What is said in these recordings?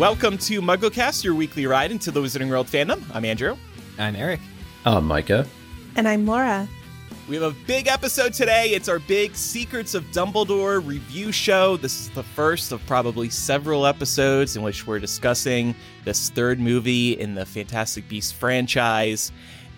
Welcome to MuggleCast, your weekly ride into the Wizarding World fandom. I'm Andrew. I'm Eric. I'm Micah. And I'm Laura. We have a big episode today. It's our big Secrets of Dumbledore review show. This is the first of probably several episodes in which we're discussing this third movie in the Fantastic Beasts franchise.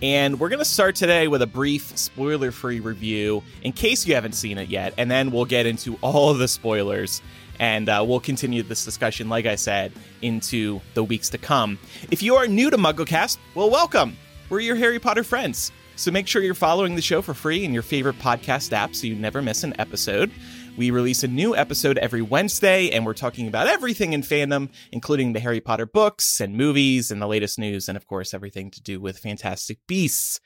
And we're going to start today with a brief spoiler free review in case you haven't seen it yet. And then we'll get into all of the spoilers. And uh, we'll continue this discussion, like I said, into the weeks to come. If you are new to MuggleCast, well, welcome. We're your Harry Potter friends. So make sure you're following the show for free in your favorite podcast app so you never miss an episode. We release a new episode every Wednesday, and we're talking about everything in fandom, including the Harry Potter books and movies and the latest news, and of course, everything to do with Fantastic Beasts.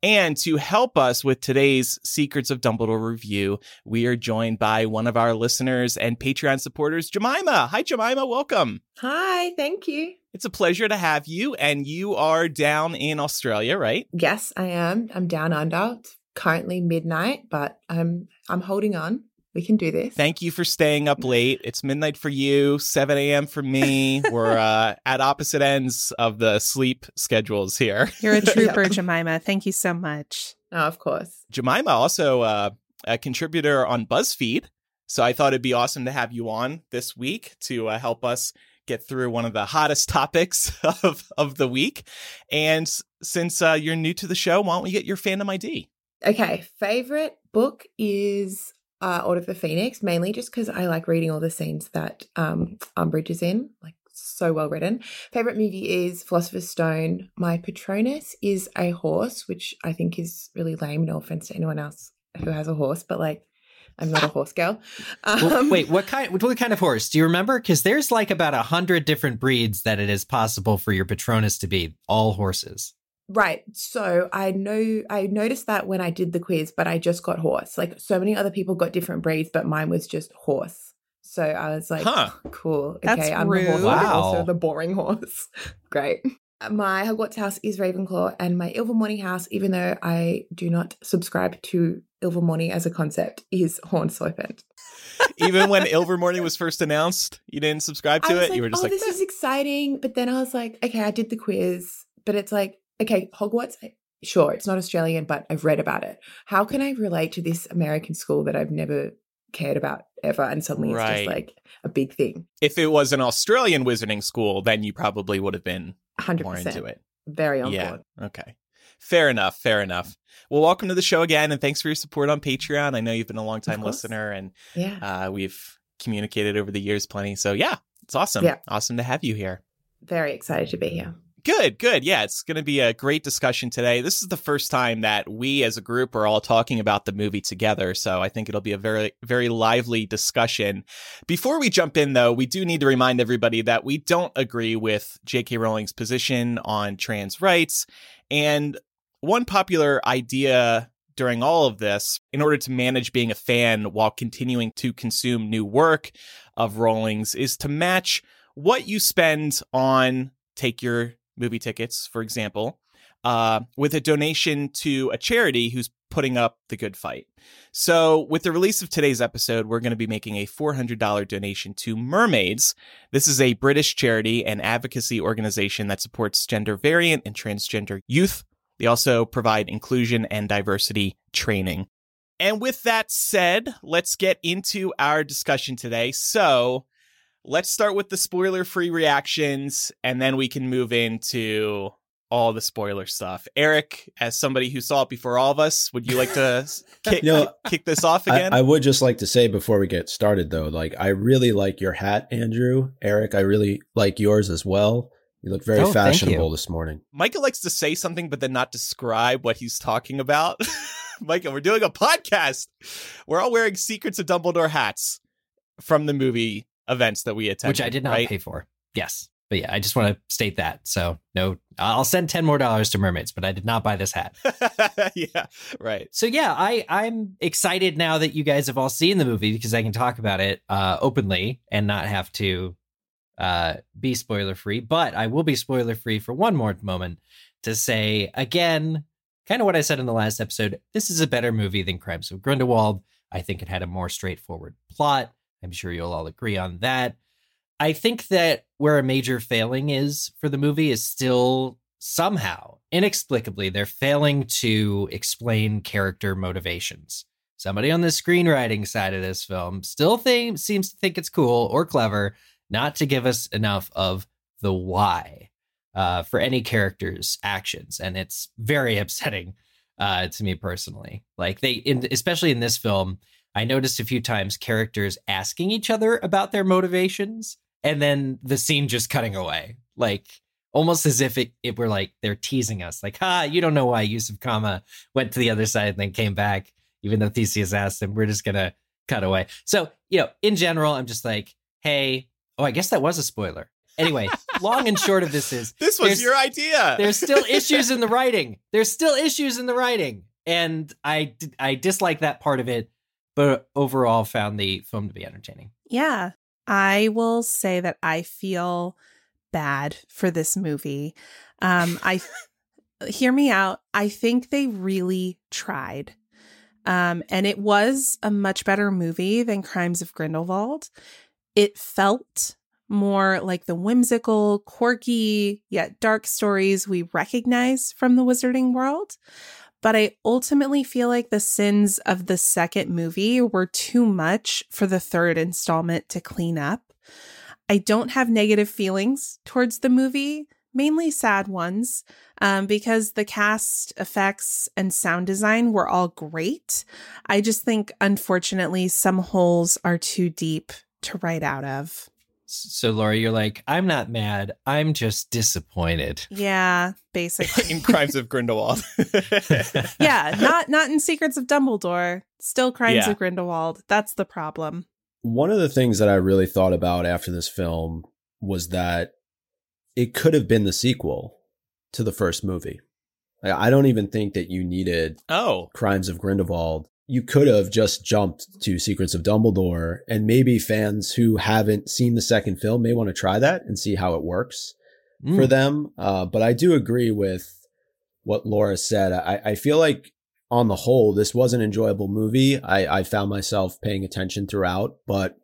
And to help us with today's Secrets of Dumbledore review, we are joined by one of our listeners and Patreon supporters, Jemima. Hi, Jemima. Welcome. Hi, thank you. It's a pleasure to have you. And you are down in Australia, right? Yes, I am. I'm down under. It's currently midnight, but I'm I'm holding on. We can do this. Thank you for staying up late. It's midnight for you, 7 a.m. for me. We're uh, at opposite ends of the sleep schedules here. You're a trooper, Jemima. Thank you so much. Oh, of course. Jemima also uh, a contributor on BuzzFeed. So I thought it'd be awesome to have you on this week to uh, help us get through one of the hottest topics of, of the week. And since uh, you're new to the show, why don't we get your fandom ID? Okay, favorite book is uh, Order of the Phoenix, mainly just because I like reading all the scenes that um, Umbridge is in, like so well written. Favorite movie is Philosopher's Stone. My Patronus is a horse, which I think is really lame. No offense to anyone else who has a horse, but like I'm not a horse girl. Um, well, wait, what kind? What kind of horse? Do you remember? Because there's like about a hundred different breeds that it is possible for your Patronus to be. All horses. Right. So I know I noticed that when I did the quiz, but I just got horse. Like so many other people got different breeds, but mine was just horse. So I was like, huh. cool. Okay, That's I'm rude. the horse, wow. but also the boring horse. Great. Uh, my Hogwarts house is Ravenclaw, and my Ilvermorny house, even though I do not subscribe to Ilvermorny as a concept, is Horn Serpent. Even when Ilvermorny was first announced, you didn't subscribe to it. Like, you were just oh, like, this is exciting. But then I was like, okay, I did the quiz, but it's like, okay, Hogwarts, sure, it's not Australian, but I've read about it. How can I relate to this American school that I've never cared about ever and suddenly it's just like a big thing? if it was an Australian wizarding school, then you probably would have been 100%. more into it. Very on yeah. board. Okay. Fair enough. Fair enough. Well, welcome to the show again, and thanks for your support on Patreon. I know you've been a long time listener, and Yeah. uh, we've communicated over the years plenty. So yeah, it's awesome. Yeah. Awesome to have you here. Very excited to be here. Good, good. Yeah, it's going to be a great discussion today. This is the first time that we as a group are all talking about the movie together. So I think it'll be a very, very lively discussion. Before we jump in, though, we do need to remind everybody that we don't agree with J.K. Rowling's position on trans rights. And one popular idea during all of this, in order to manage being a fan while continuing to consume new work of Rowling's, is to match what you spend on take your movie tickets, for example, uh, with a donation to a charity who's putting up the good fight. So, with the release of today's episode, we're going to be making a $400 donation to Mermaids. This is a British charity and advocacy organization that supports gender variant and transgender youth. They also provide inclusion and diversity training. And with that said, let's get into our discussion today. So, let's start with the spoiler free reactions and then we can move into all the spoiler stuff. Eric, as somebody who saw it before all of us, would you like to kick, You know, kick this off again? I would just like to say before we get started, though, like I really like your hat, Andrew. Eric, I really like yours as well. You look very Oh, fashionable this morning. Michael likes to say something but then not describe what he's talking about. Michael, we're doing a podcast. We're all wearing Secrets of Dumbledore hats from the movie events that we attended. which I did not right? pay for. Yes. But yeah, I just want to state that. So no, I'll send 10 more dollars to mermaids, but I did not buy this hat. yeah, right. So yeah, I, I'm excited now that you guys have all seen the movie because I can talk about it uh, openly and not have to uh, be spoiler free. But I will be spoiler free for one more moment to say again, kind of what I said in the last episode. This is a better movie than Crimes of Grindelwald. I think it had a more straightforward plot. I'm sure you'll all agree on that. I think that where a major failing is for the movie is still somehow, inexplicably, they're failing to explain character motivations. Somebody on the screenwriting side of this film still think, seems to think it's cool or clever not to give us enough of the why uh, for any character's actions. And it's very upsetting uh, to me personally. Like they, in, especially in this film, I noticed a few times characters asking each other about their motivations and then the scene just cutting away. Like almost as if it, it were like they're teasing us. Like, ha, you don't know why Yusuf Kama went to the other side and then came back, even though Theseus asked him. We're just gonna cut away. So, you know, in general, I'm just like, hey, oh, I guess that was a spoiler. Anyway, long and short of this is this was your idea. There's still issues in the writing. There's still issues in the writing, and I I dislike that part of it, but overall found the film to be entertaining. Yeah, I will say that I feel bad for this movie. Um, I hear me out. I think they really tried. Um, and it was a much better movie than Crimes of Grindelwald. It felt more like the whimsical, quirky, yet dark stories we recognize from the wizarding world. But I ultimately feel like the sins of the second movie were too much for the third installment to clean up. I don't have negative feelings towards the movie, mainly sad ones, um, because the cast effects and sound design were all great. I just think, unfortunately, some holes are too deep to write out of. So, Laura, you're like, I'm not mad. I'm just disappointed. Yeah, basically. in Crimes of Grindelwald. yeah, not not in Secrets of Dumbledore. Still Crimes Yeah. of Grindelwald. That's the problem. One of the things that I really thought about after this film was that it could have been the sequel to the first movie. I don't even think that you needed oh, Crimes of Grindelwald. You could have just jumped to Secrets of Dumbledore, and maybe fans who haven't seen the second film may want to try that and see how it works Mm. for them. Uh, but I do agree with what Laura said. I, I feel like on the whole, this was an enjoyable movie. I, I found myself paying attention throughout, but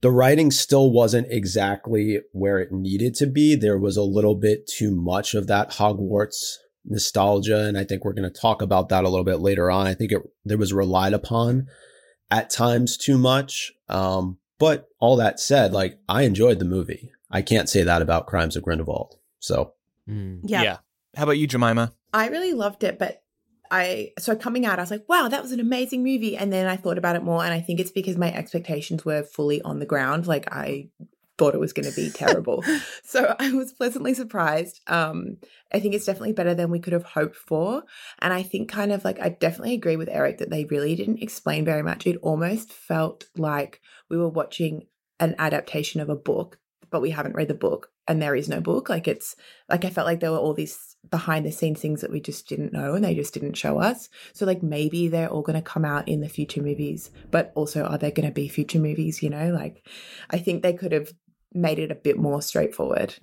the writing still wasn't exactly where it needed to be. There was a little bit too much of that Hogwarts nostalgia, and I think we're going to talk about that a little bit later on. I think it there was relied upon at times too much. Um, but all that said, like I enjoyed the movie. I can't say that about Crimes of Grindelwald. So Mm. Yeah. How about you, Jemima? I really loved it, but I so coming out, I was like, wow, that was an amazing movie. And then I thought about it more, and I think it's because my expectations were fully on the ground. Like I thought it was going to be terrible. so I was pleasantly surprised. Um, I think it's definitely better than we could have hoped for. And I think kind of like I definitely agree with Eric that they really didn't explain very much. It almost felt like we were watching an adaptation of a book, but we haven't read the book and there is no book. Like it's like I felt like there were all these behind the scenes things that we just didn't know and they just didn't show us. So like maybe they're all going to come out in the future movies, but also are there going to be future movies, you know? Like I think they could have made it a bit more straightforward.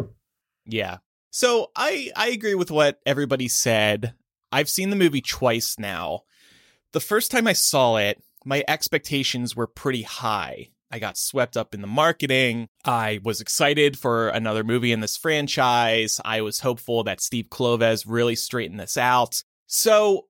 Yeah. So I I agree with what everybody said. I've seen the movie twice now. The first time I saw it, my expectations were pretty high. I got swept up in the marketing. I was excited for another movie in this franchise. I was hopeful that Steve Kloves really straightened this out. So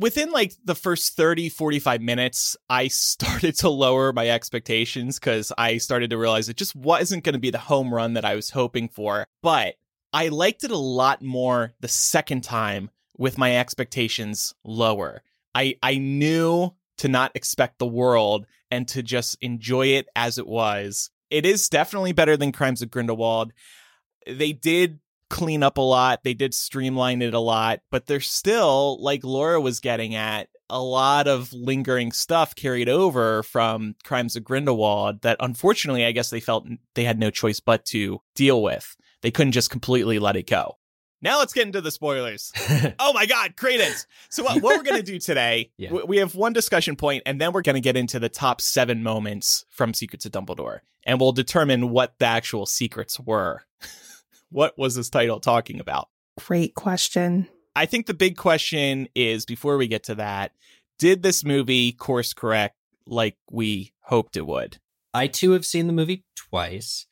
within like the first 30 45 minutes i started to lower my expectations because i started to realize it just wasn't going to be the home run that i was hoping for. But i liked it a lot more the second time with my expectations lower. I i knew to not expect the world and to just enjoy it as it was. It is definitely better than crimes of grindelwald. They did clean up a lot. They did streamline it a lot, but there's still, like Laura was getting at, a lot of lingering stuff carried over from Crimes of Grindelwald that unfortunately, I guess they felt they had no choice but to deal with. They couldn't just completely let it go. Now let's get into the spoilers. oh my God, credence. So what, what we're going to do today, Yeah. we have one discussion point and then we're going to get into the top seven moments from Secrets of Dumbledore and we'll determine what the actual secrets were. what was this title talking about? Great question. I think the big question is before we get to that, did this movie course correct like we hoped it would? I too have seen the movie twice.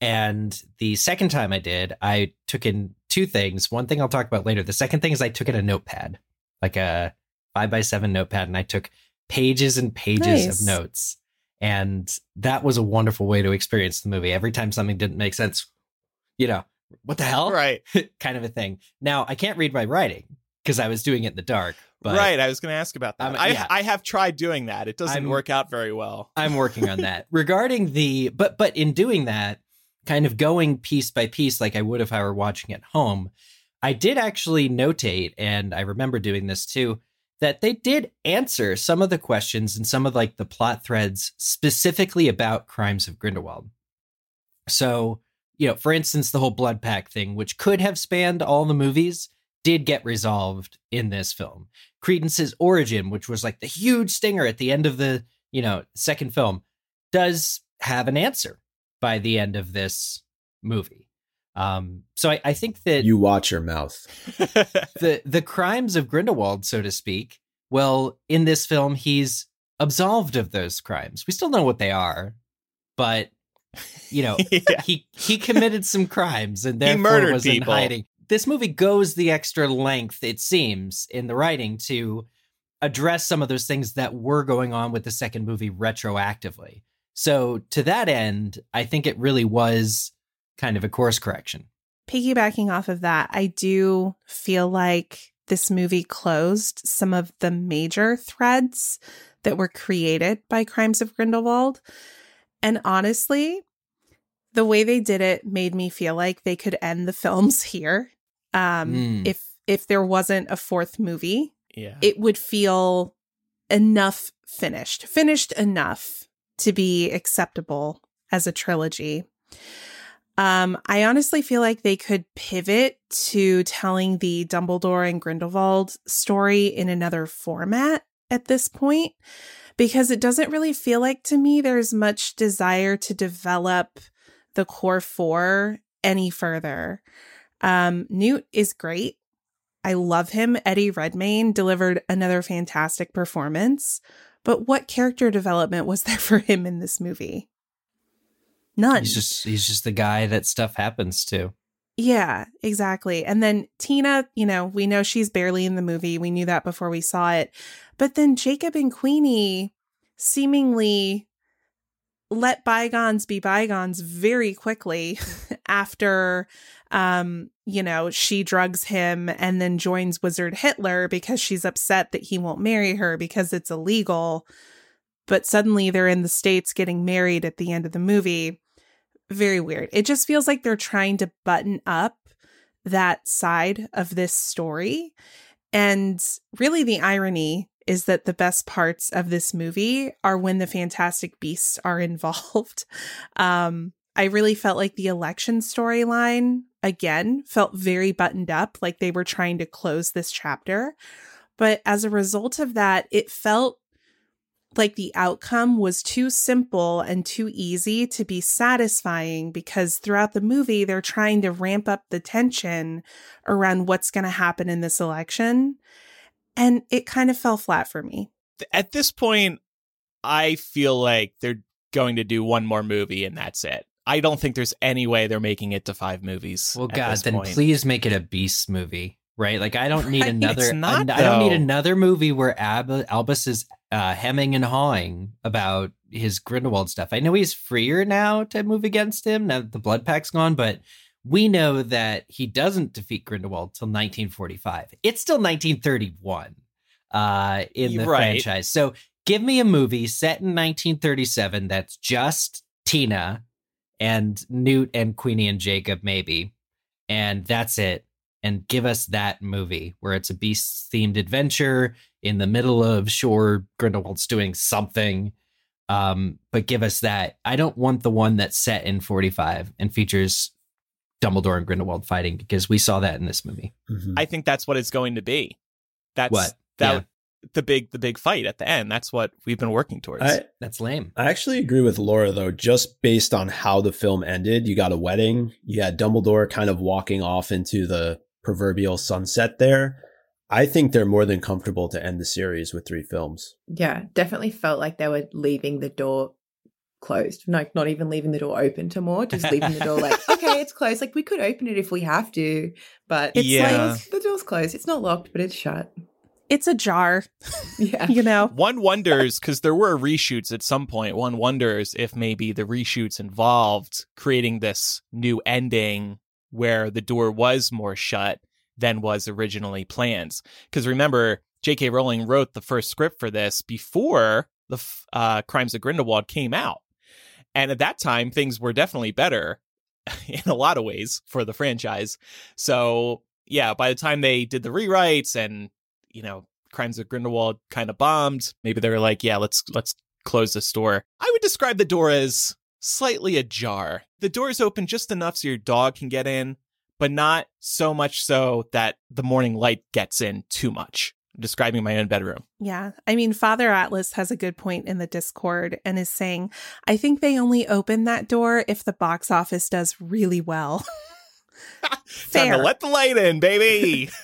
And the second time I did, I took in two things. One thing I'll talk about later. The second thing is I took in a notepad, like a five by seven notepad, and I took pages and pages Nice. of notes. And that was a wonderful way to experience the movie. Every time something didn't make sense, you know, what the hell? Right. kind of a thing. Now, I can't read my writing because I was doing it in the dark. But right. I was going to ask about that. Um, I, yeah. I have tried doing that. It doesn't I'm- work out very well. I'm working on that. Regarding the but but in doing that, kind of going piece by piece like I would if I were watching at home, I did actually notate and I remember doing this too that they did answer some of the questions and some of like the plot threads specifically about crimes of Grindelwald. So, you know, for instance, the whole blood pact thing, which could have spanned all the movies, did get resolved in this film. Credence's origin, which was like the huge stinger at the end of the, you know, second film, does have an answer by the end of this movie. Um, so I, I think that You watch your mouth. the the crimes of Grindelwald, so to speak, well, in this film, he's absolved of those crimes. We still know what they are, but you know, Yeah. he he committed some crimes and He therefore murdered was people. in hiding. This movie goes the extra length, it seems, in the writing to address some of those things that were going on with the second movie retroactively. So to that end, I think it really was kind of a course correction. piggybacking off of that, I do feel like this movie closed some of the major threads that were created by Crimes of Grindelwald. And honestly, the way they did it made me feel like they could end the films here. Um, Mm. If if there wasn't a fourth movie, yeah. it would feel enough finished, finished enough to be acceptable as a trilogy. Um, I honestly feel like they could pivot to telling the Dumbledore and Grindelwald story in another format at this point because it doesn't really feel like to me there's much desire to develop the core four any further. Um, Newt is great. I love him. Eddie Redmayne delivered another fantastic performance. But what character development was there for him in this movie? None. He's just he's just the guy that stuff happens to. Yeah, exactly. And then Tina, you know, we know she's barely in the movie. We knew that before we saw it. But then Jacob and Queenie seemingly let bygones be bygones very quickly after um you know she drugs him and then joins wizard hitler because she's upset that he won't marry her because it's illegal but suddenly they're in the states getting married at the end of the movie very weird. It just feels like they're trying to button up that side of this story. And really the irony is that the best parts of this movie are when the fantastic beasts are involved. Um i really felt like the election storyline again felt very buttoned up like they were trying to close this chapter. But as a result of that it felt like the outcome was too simple and too easy to be satisfying because throughout the movie they're trying to ramp up the tension around what's going to happen in this election and it kind of fell flat for me. At this point, I feel like they're going to do one more movie and that's it. I don't think there's any way they're making it to five movies. Well, at God, then point. please make it a Beast movie, right? Like I don't need Right, another. it's not, I don't need another movie where Ab- Albus is uh, hemming and hawing about his Grindelwald stuff. I know he's freer now to move against him now that the blood pact's gone, but we know that he doesn't defeat Grindelwald till 1945. It's still 1931 uh, in the Right. franchise. So give me a movie set in 1937 that's just Tina and Newt and Queenie and Jacob, maybe, and that's it. And give us that movie where it's a beast themed adventure in the middle of sure Grindelwald's doing something. Um, but give us that. I don't want the one that's set in 45 and features Dumbledore and Grindelwald fighting because we saw that in this movie. Mhm. I think that's what it's going to be. That's What? that Yeah. the big the big fight at the end. That's what we've been working towards. I, That's lame. I actually agree with Laura though, just based on how the film ended. You got a wedding, you had Dumbledore kind of walking off into the proverbial sunset there. I think they're more than comfortable to end the series with three films. Yeah, definitely felt like they were leaving the door closed. Like not even leaving the door open to more, just leaving the door like, okay, it's closed. Like we could open it if we have to, but It's Yeah. like the door's closed. It's not locked, but it's shut. It's a jar, Yeah. you know. One wonders because there were reshoots at some point. One wonders if maybe the reshoots involved creating this new ending where the door was more shut than was originally planned. Because remember, J.K. Rowling wrote the first script for this before the uh, Crimes of Grindelwald came out, and at that time things were definitely better in a lot of ways for the franchise. So yeah, by the time they did the rewrites and you know Crimes of Grindelwald kind of bombed, maybe they were like, yeah, let's let's close the store. I would describe the door as slightly ajar. The door is open just enough so your dog can get in, but not so much so that the morning light gets in too much. I'm describing my own bedroom. Yeah. I mean, Father Atlas has a good point in the Discord and is saying, I think they only open that door if the box office does really well. Time Fair. to let the light in, baby.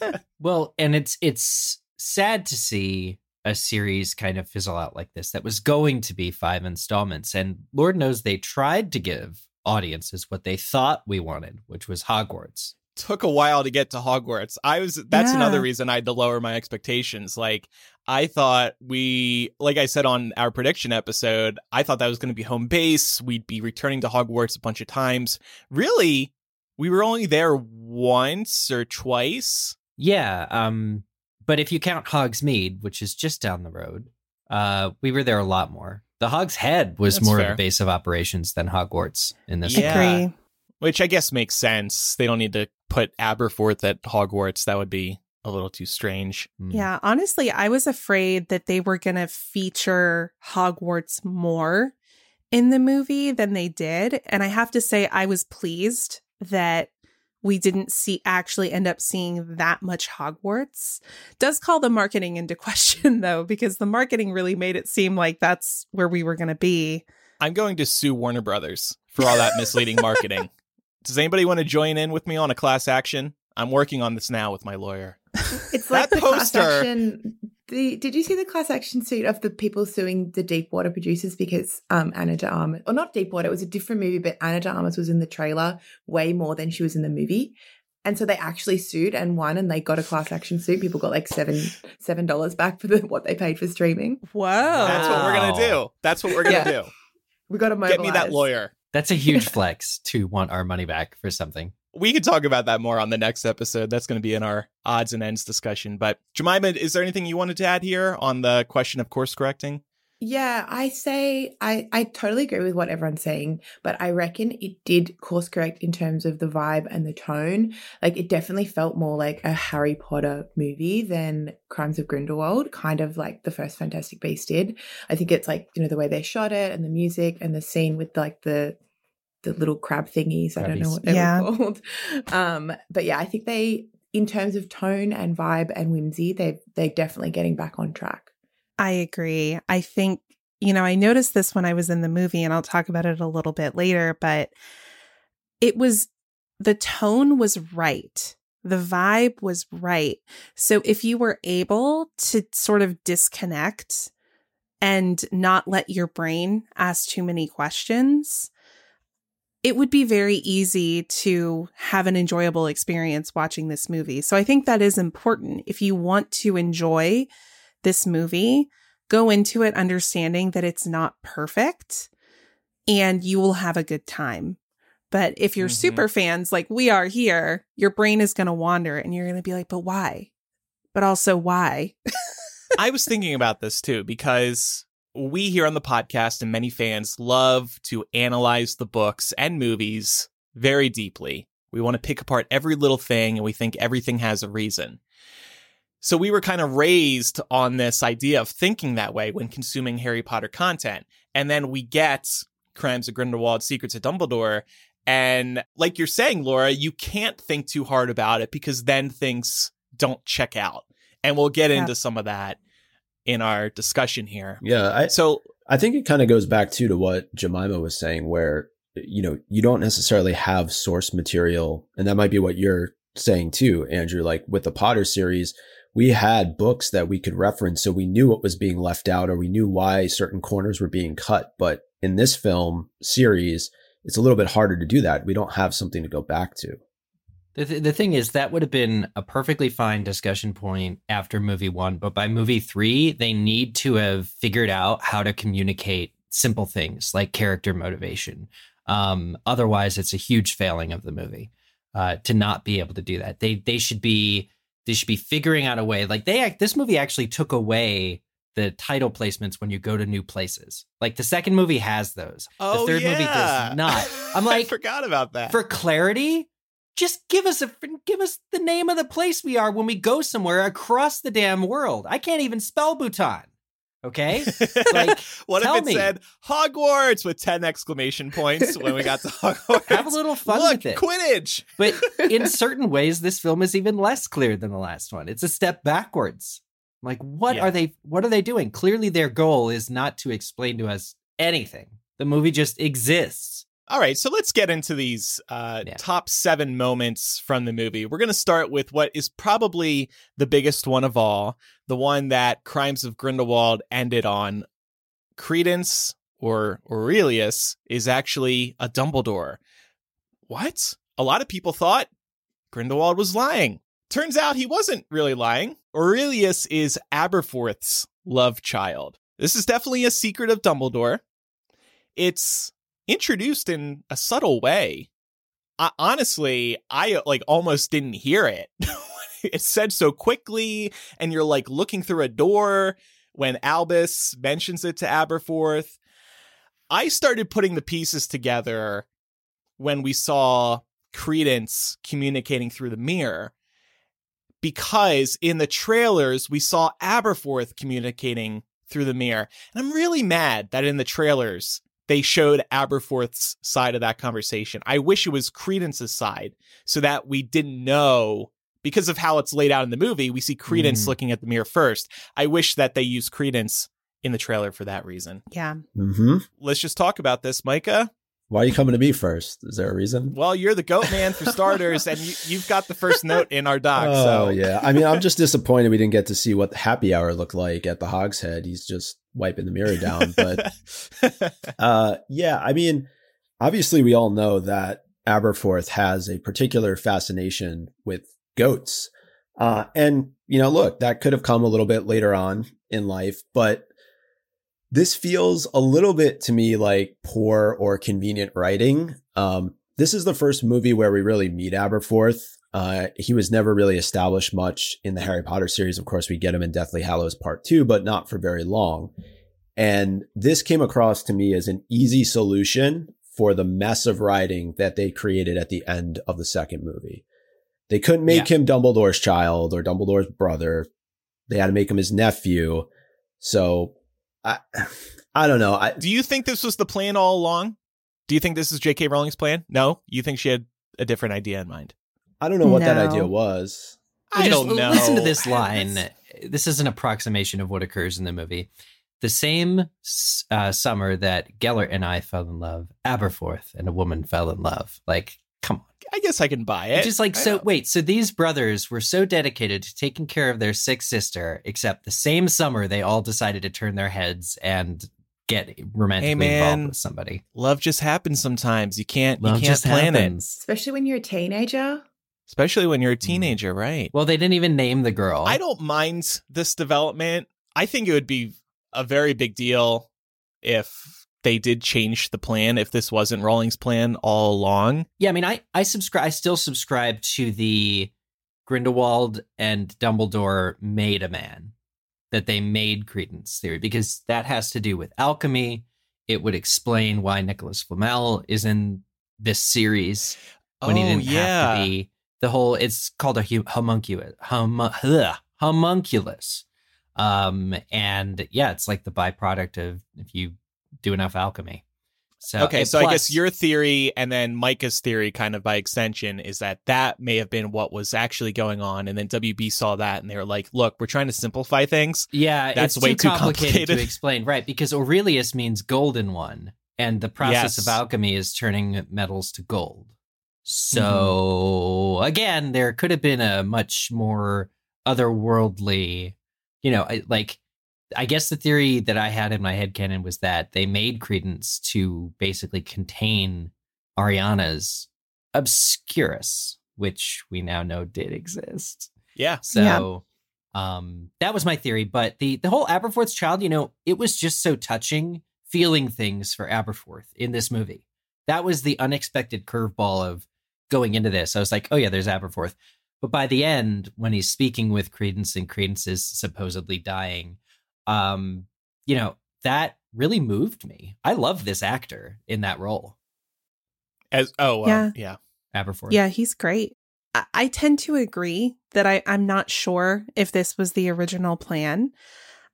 Well, and it's it's sad to see a series kind of fizzle out like this that was going to be five installments and lord knows they tried to give audiences what they thought we wanted which was hogwarts took a while to get to Hogwarts. I was that's Yeah. another reason I had to lower my expectations. Like I thought we like I said on our prediction episode, I thought that was going to be home base. We'd be returning to Hogwarts a bunch of times. Really, we were only there once or twice. yeah um but if you count hogsmeade which is just down the road uh we were there a lot more the hog's head was That's more of a base of operations than hogwarts in this Yeah. Agree. Which I guess makes sense. They don't need to put Aberforth at Hogwarts. That would be a little too strange. Mm. Yeah, honestly, I was afraid that they were going to feature Hogwarts more in the movie than they did. And I have to say, I was pleased that we didn't see actually end up seeing that much Hogwarts. Does call the marketing into question, though, because the marketing really made it seem like that's where we were going to be. I'm going to sue Warner Brothers for all that misleading marketing. Does anybody want to join in with me on a class action? I'm working on this now with my lawyer. It's like That the class poster- action. The, did you see the class action suit of the people suing the Deepwater producers because um, Ana de Armas, or not Deepwater, it was a different movie, but Ana de Armas was in the trailer way more than she was in the movie. And so they actually sued and won, and they got a class action suit. People got like seven seven dollars back for the, what they paid for streaming. Whoa. That's what we're gonna do. That's what we're gonna Yeah. do. We got to Get me that lawyer. that's a huge flex to want our money back for something We could talk about that more on the next episode. That's going to be in our odds and ends discussion. But Jemima, is there anything you wanted to add here on the question of course correcting? Yeah, I say I, I totally agree with what everyone's saying, but I reckon it did course correct in terms of the vibe and the tone. Like it definitely felt more like a Harry Potter movie than Crimes of Grindelwald, kind of like the first Fantastic Beast did. I think it's like, you know, the way they shot it and the music and the scene with like the the little crab thingies. I don't know what they Yeah. were called. Um, but yeah, I think they in terms of tone and vibe and whimsy, they they're definitely getting back on track. I agree. I think, you know, I noticed this when I was in the movie, and I'll talk about it a little bit later, but it was the tone was right. The vibe was right. So if you were able to sort of disconnect and not let your brain ask too many questions, it would be very easy to have an enjoyable experience watching this movie. So I think that is important. If you want to enjoy this movie, go into it understanding that it's not perfect and you will have a good time. But if you're Mhm. super fans like we are here, your brain is going to wander and you're going to be like, but why? But also, why? I was thinking about this too because we here on the podcast and many fans love to analyze the books and movies very deeply. We want to pick apart every little thing and we think everything has a reason. So we were kind of raised on this idea of thinking that way when consuming Harry Potter content. And then we get Crimes of Grindelwald, Secrets of Dumbledore. And like you're saying, Laura, you can't think too hard about it because then things don't check out. And we'll get Yeah. into some of that in our discussion here. Yeah, I, So I think it kind of goes back too to what Jemima was saying, where you know you don't necessarily have source material, and that might be what you're saying too, Andrew. Like with the Potter series, we had books that we could reference, so we knew what was being left out, or we knew why certain corners were being cut. But in this film series, it's a little bit harder to do that. We don't have something to go back to. The, th- the thing is, that would have been a perfectly fine discussion point after movie one, but by movie three, they need to have figured out how to communicate simple things like character motivation. Um, otherwise, it's a huge failing of the movie uh, to not be able to do that. They they should be they should be figuring out a way. Like they this movie actually took away the title placements when you go to new places. Like the second movie has those. Oh, the third yeah. movie does not. I'm I like, forgot about that. for clarity, just give us a give us the name of the place we are when we go somewhere across the damn world. I can't even spell Bhutan. Okay? Like, what if it me. said Hogwarts with 10 exclamation points when we got to Hogwarts? Have a little fun Look, with it. Quidditch. But in certain ways, this film is even less clear than the last one. It's a step backwards. Like, what Yeah. are they what are they doing? Clearly their goal is not to explain to us anything. The movie just exists. All right, so let's get into these uh, Yeah. top seven moments from the movie. We're going to start with what is probably the biggest one of all, the one that Crimes of Grindelwald ended on. Credence or Aurelius is actually a Dumbledore. What? A lot of people thought Grindelwald was lying. Turns out he wasn't really lying. Aurelius is Aberforth's love child. This is definitely a secret of Dumbledore. It's introduced in a subtle way. I, honestly, I like almost didn't hear it. it's said so quickly, and you're like looking through a door when Albus mentions it to Aberforth. I started putting the pieces together when we saw Credence communicating through the mirror. Because in the trailers, we saw Aberforth communicating through the mirror. And I'm really mad that in the trailers, they showed Aberforth's side of that conversation. I wish it was Credence's side so that we didn't know because of how it's laid out in the movie. We see Credence Mm. looking at the mirror first. I wish that they used Credence in the trailer for that reason. Yeah. Mm-hmm. Let's just talk about this, Micah. Why are you coming to me first? Is there a reason? Well, you're the goat man for starters, and you, you've got the first note in our doc. oh so yeah. I mean, I'm just disappointed we didn't get to see what the happy hour looked like at the Hog's Head. He's just wiping the mirror down. But uh, yeah, I mean, obviously we all know that Aberforth has a particular fascination with goats. Uh, and you know, look, that could have come a little bit later on in life, but this feels a little bit to me like poor or convenient writing. Um, this is the first movie where we really meet Aberforth. Uh, he was never really established much in the Harry Potter series. Of course, we get him in Deathly Hallows Part 2, but not for very long. And this came across to me as an easy solution for the mess of writing that they created at the end of the second movie. They couldn't make him Dumbledore's child or Dumbledore's brother. They had to make him his nephew. So I I don't know. I Do you think this was the plan all along? Do you think this is J.K. Rowling's plan? No, you think she had a different idea in mind? I don't know what that idea was. I Just don't know. Listen to this line. This is an approximation of what occurs in the movie. The same uh, summer that Gellert and I fell in love, Aberforth and a woman fell in love. Like, come on. I guess I can buy it. Just like, I so don't- wait, so these brothers were so dedicated to taking care of their sick sister, except the same summer they all decided to turn their heads and get romantically man. involved with somebody. love just happens sometimes. You can't Love you can't just plan it. Especially when you're a teenager. especially when you're a mm. teenager, right? Well, they didn't even name the girl. I don't mind this development. I think it would be a very big deal if they did change the plan. If this wasn't Rowling's plan all along, Yeah, I mean, I I subscribe. I still subscribe to the Grindelwald and Dumbledore made a man, that they made Credence theory because that has to do with alchemy. It would explain why Nicholas Flamel is in this series when he oh didn't yeah, have to be. The whole it's called a homunculus, hum, ugh, homunculus, um, and yeah, it's like the byproduct of if you do enough alchemy. So okay. So I guess your theory and then Micah's theory, kind of by extension, is that that may have been what was actually going on, and then WB saw that and they were like, "Look, we're trying to simplify things." Yeah, That's it's way too too complicated, complicated. to explain, right? Because Aurelius means golden one, and the process Yes. of alchemy is turning metals to gold. So mm-hmm. again, there could have been a much more otherworldly, you know, like I guess the theory that I had in my head canon was that they made Credence to basically contain Ariana's Obscurus, which we now know did exist. Yeah. So um that was my theory. But the the whole Aberforth's child, you know, it was just so touching feeling things for Aberforth in this movie. That was the unexpected curveball of going into this. I was like, oh yeah, there's Aberforth. But by the end, when he's speaking with Credence and Credence is supposedly dying, um, you know, that really moved me. I love this actor in that role. As oh uh, Yeah. yeah. Aberforth. Yeah, he's great. I, I tend to agree that I, I'm not sure if this was the original plan.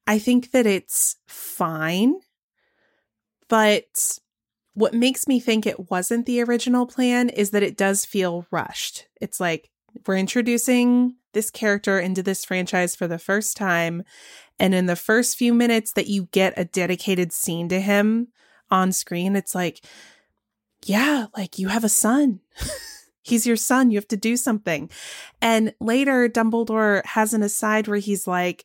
I think that it's fine. But what makes me think it wasn't the original plan is that it does feel rushed. It's like we're introducing this character into this franchise for the first time. And in the first few minutes that you get a dedicated scene to him on screen, it's like, yeah, like you have a son. he's your son. You have to do something. And later, Dumbledore has an aside where he's like,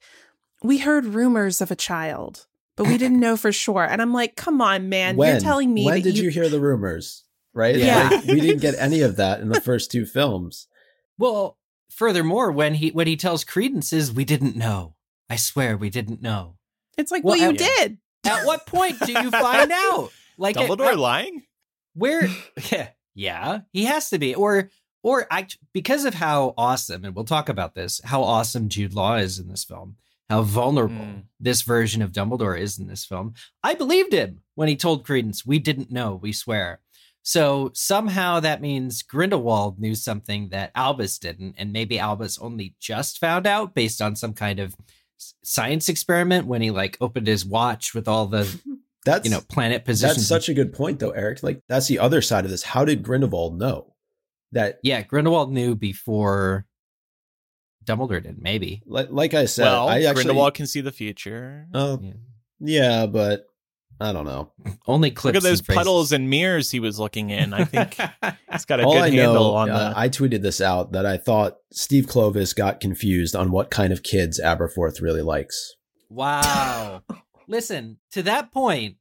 We heard rumors of a child, but we didn't know for sure. And I'm like, Come on, man. when You're telling me when that did you, hear the rumors? Right? Yeah. Like, we didn't get any of that in the first two films. Well, furthermore, when he when he tells Credence is we didn't know. I swear we didn't know. It's like, Well, well, you yeah. did. At what point do you find out? Like at- Dumbledore at- lying? where yeah, yeah, he has to be. Or or I because of how awesome, and we'll talk about this, how awesome Jude Law is in this film, how vulnerable Mm. this version of Dumbledore is in this film. I believed him when he told Credence, we didn't know, we swear. So somehow that means Grindelwald knew something that Albus didn't, and maybe Albus only just found out based on some kind of science experiment when he like opened his watch with all the That's you know planet positions. that's such a good point though, Eric. Like that's the other side of this. How did Grindelwald know that Yeah, Grindelwald knew before Dumbledore did, maybe. like, like I said, well, I actually Grindelwald can see the future. Oh, Yeah. yeah, but I don't know. Only Look at those and puddles and mirrors he was looking in. I think he's got a All good I handle know, on uh, the. I tweeted this out that I thought Steve Kloves got confused on what kind of kids Aberforth really likes. wow. Listen, to that point,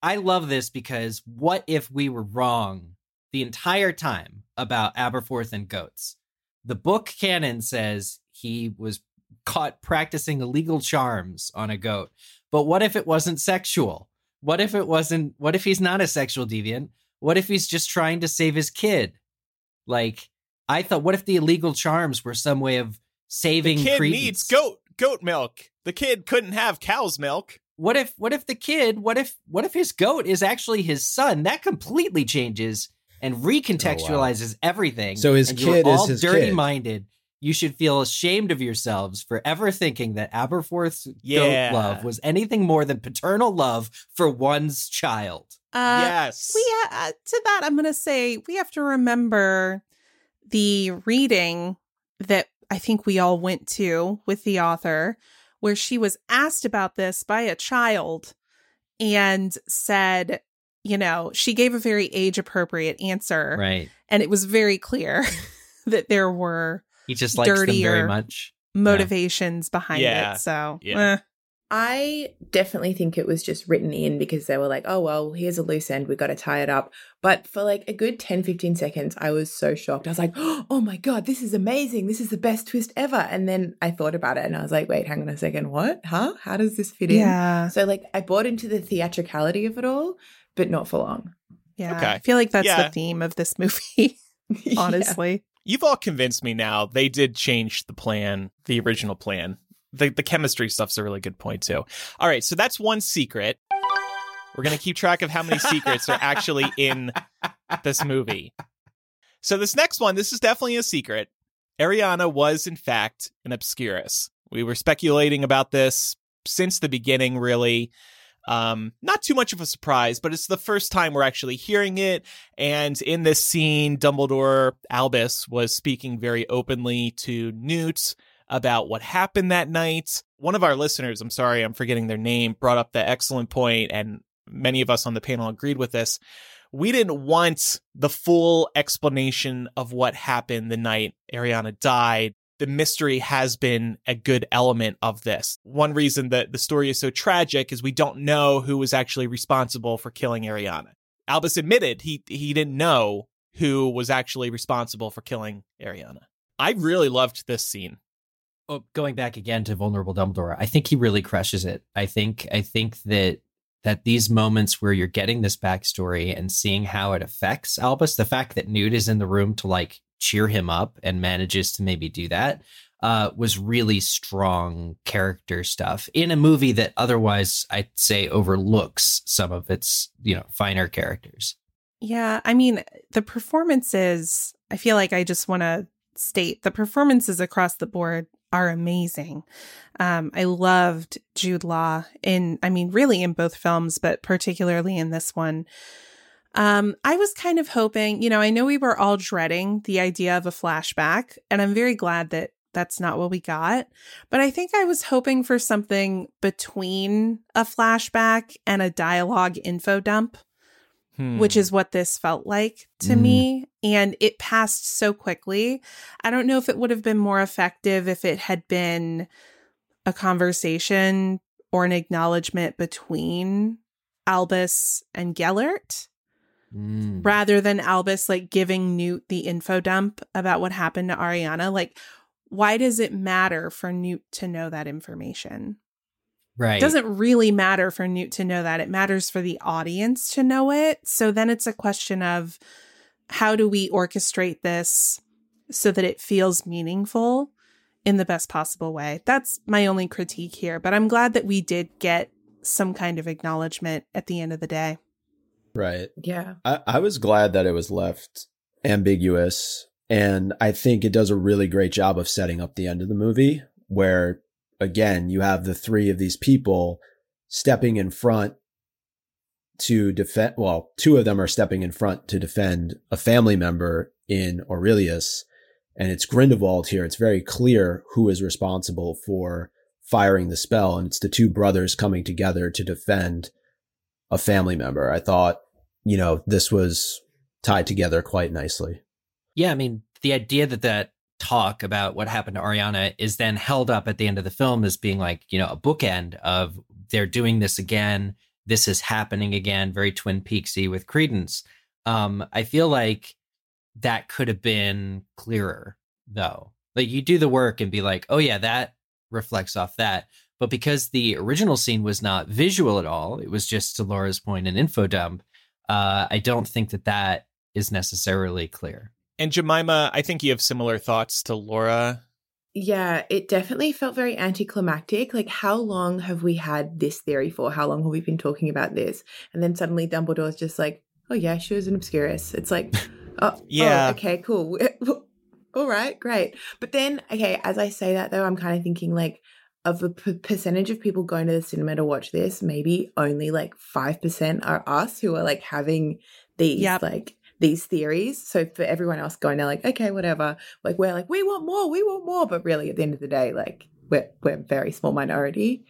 I love this because what if we were wrong the entire time about Aberforth and goats? The book canon says he was caught practicing illegal charms on a goat. But what if it wasn't sexual? What if it wasn't what if he's not a sexual deviant? What if he's just trying to save his kid? Like I thought what if the illegal charms were some way of saving? the kid Credence? needs goat goat milk. The kid couldn't have cow's milk. what if what if the kid what if what if his goat is actually his son that completely changes and oh, recontextualizes everything Oh, So his and you're kid is all dirty kid. minded you should feel ashamed of yourselves for ever thinking that aberforth's Yeah. goat love was anything more than paternal love for one's child Uh, yes. We uh, to that I'm going to say we have to remember the reading that I think we all went to with the author where she was asked about this by a child and said, you know, she gave a very age appropriate answer right and it was very clear that there were he just likes them very much motivations behind Yeah. it. So, Yeah. eh. I definitely think it was just written in because they were like, oh, well, here's a loose end. we got to tie it up. But for like a good 10, 15 seconds, I was so shocked. I was like, oh my God, this is amazing. This is the best twist ever. And then I thought about it and I was like, wait, hang on a second. What? Huh? How does this fit in? yeah. So, like, I bought into the theatricality of it all, but not for long. Yeah. Okay. I feel like that's Yeah. the theme of this movie, Yeah. honestly. You've all convinced me now. They did change the plan, the original plan. The the chemistry stuff's a really good point too. All right, so that's one secret. We're gonna keep track of how many secrets are actually in this movie. So this next one, this is definitely a secret. Ariana was in fact an Obscurus. We were speculating about this since the beginning, really. Um, not too much of a surprise, but it's the first time we're actually hearing it. And in this scene, Dumbledore Albus was speaking very openly to Newt about what happened that night. One of our listeners, I'm sorry, I'm forgetting their name, brought up the excellent point, and many of us on the panel agreed with this. We didn't want the full explanation of what happened the night Ariana died. The mystery has been a good element of this. One reason that the story is so tragic is we don't know who was actually responsible for killing Ariana. Albus admitted he he didn't know who was actually responsible for killing Ariana. I really loved this scene. Oh, going back again to vulnerable Dumbledore, I think he really crushes it. I think I think that that these moments where you're getting this backstory and seeing how it affects Albus, the fact that Newt is in the room to like cheer him up and manages to maybe do that, uh, was really strong character stuff in a movie that otherwise I'd say overlooks some of its you know finer characters. Yeah, I mean the performances. I feel like I just want to state the performances across the board are amazing. Um, I loved Jude Law in, I mean, really in both films, but particularly in this one. Um, I was kind of hoping, you know, I know we were all dreading the idea of a flashback, and I'm very glad that that's not what we got. But I think I was hoping for something between a flashback and a dialogue info dump hmm. which is what this felt like to mm. me. And it passed so quickly. I don't know if it would have been more effective if it had been a conversation or an acknowledgement between Albus and Gellert. Mm. Rather than Albus like giving Newt the info dump about what happened to Ariana. Like, why does it matter for Newt to know that information? Right. It doesn't really matter for Newt to know that. It matters for the audience to know it. So then it's a question of how do we orchestrate this so that it feels meaningful in the best possible way? That's my only critique here. But I'm glad that we did get some kind of acknowledgement at the end of the day. Right. Yeah. I, I was glad that it was left ambiguous. And I think it does a really great job of setting up the end of the movie where again, you have the three of these people stepping in front to defend. Well, two of them are stepping in front to defend a family member in Aurelius. And it's Grindelwald here. It's very clear who is responsible for firing the spell. And it's the two brothers coming together to defend a family member. I thought, you know, this was tied together quite nicely. Yeah. I mean, the idea that that talk about what happened to Ariana is then held up at the end of the film as being like, you know, a bookend of they're doing this again. This is happening again, very Twin Peaksy with Credence. Um, I feel like that could have been clearer though. Like you do the work and be like, oh yeah, that reflects off that. But because the original scene was not visual at all, it was just to Laura's point an info dump. Uh, I don't think that that is necessarily clear. And Jemima, I think you have similar thoughts to Laura. Yeah, it definitely felt very anticlimactic. Like, how long have we had this theory for? How long have we been talking about this? And then suddenly Dumbledore's just like, oh, yeah, she was an Obscurus. It's like, oh, yeah. Oh, okay, cool. All right, great. But then, okay, as I say that though, I'm kind of thinking like, of the p- percentage of people going to the cinema to watch this, maybe only like 5% are us who are like having these yep. like these theories. So for everyone else going, they're like, okay, whatever. Like we're like, we want more, we want more. But really, at the end of the day, like we're we're a very small minority.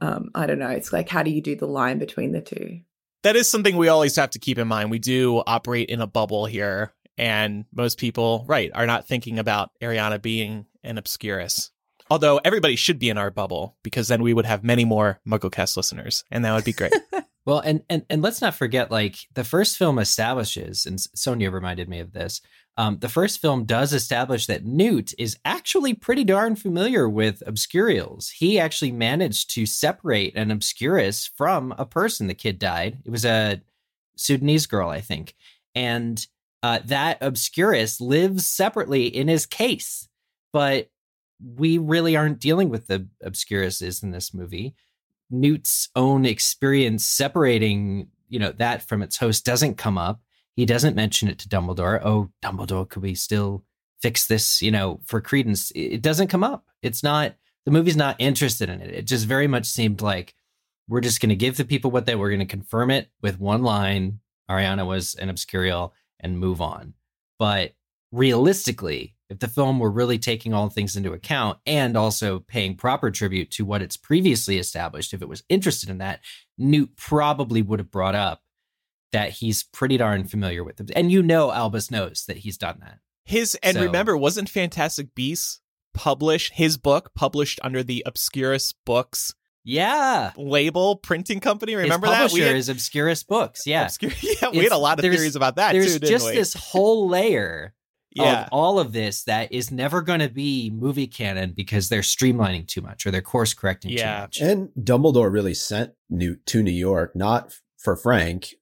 Um, I don't know. It's like, how do you do the line between the two? That is something we always have to keep in mind. We do operate in a bubble here, and most people, right, are not thinking about Ariana being an obscurus. Although everybody should be in our bubble because then we would have many more MuggleCast listeners, and that would be great. Well, and and and let's not forget, like the first film establishes, and Sonia reminded me of this. Um, the first film does establish that Newt is actually pretty darn familiar with obscurials. He actually managed to separate an obscurus from a person. The kid died. It was a Sudanese girl, I think, and uh, that obscurus lives separately in his case. But we really aren't dealing with the obscuruses in this movie. Newt's own experience separating, you know, that from its host doesn't come up. He doesn't mention it to Dumbledore. Oh, Dumbledore, could we still fix this, you know, for credence? It doesn't come up. It's not the movie's not interested in it. It just very much seemed like we're just going to give the people what they were going to confirm it with one line. Ariana was an obscurial and move on. But realistically, if the film were really taking all things into account and also paying proper tribute to what it's previously established, if it was interested in that, Newt probably would have brought up that he's pretty darn familiar with them. And you know Albus knows that he's done that. His and so, remember, wasn't Fantastic Beasts published, his book published under the Obscurus Books Yeah. label printing company. Remember His that? publisher is Obscurus Books. Yeah. Obscure, yeah, we had a lot of theories about that There's too, just we? this whole layer yeah. of all of this that is never going to be movie canon because they're streamlining too much or they're course correcting Yeah. too much. And Dumbledore really sent Newt to New York, not for Frank.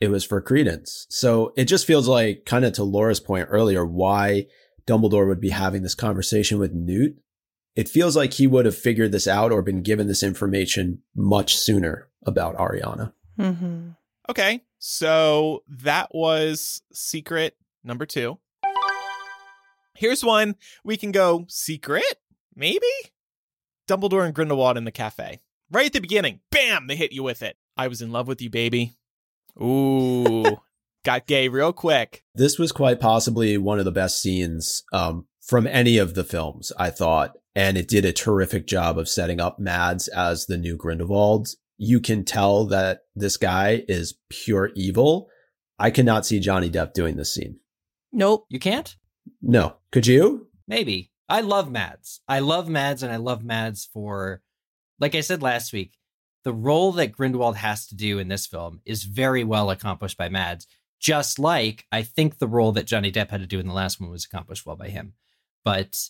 It was for Credence. So it just feels like, kind of to Laura's point earlier, why Dumbledore would be having this conversation with Newt. It feels like he would have figured this out or been given this information much sooner about Ariana. Mm-hmm. Okay, so that was secret number two. Here's one we can go secret, maybe? Dumbledore and Grindelwald in the cafe. Right at the beginning, bam, they hit you with it. I was in love with you, baby. Ooh, got gay real quick. This was quite possibly one of the best scenes um, from any of the films, I thought. And it did a terrific job of setting up Mads as the new Grindelwald. You can tell that this guy is pure evil. I cannot see Johnny Depp doing this scene. Nope. You can't? No. Could you? Maybe. I love Mads. I love Mads and I love Mads for, like I said last week, the role that Grindelwald has to do in this film is very well accomplished by Mads. Just like I think the role that Johnny Depp had to do in the last one was accomplished well by him. But,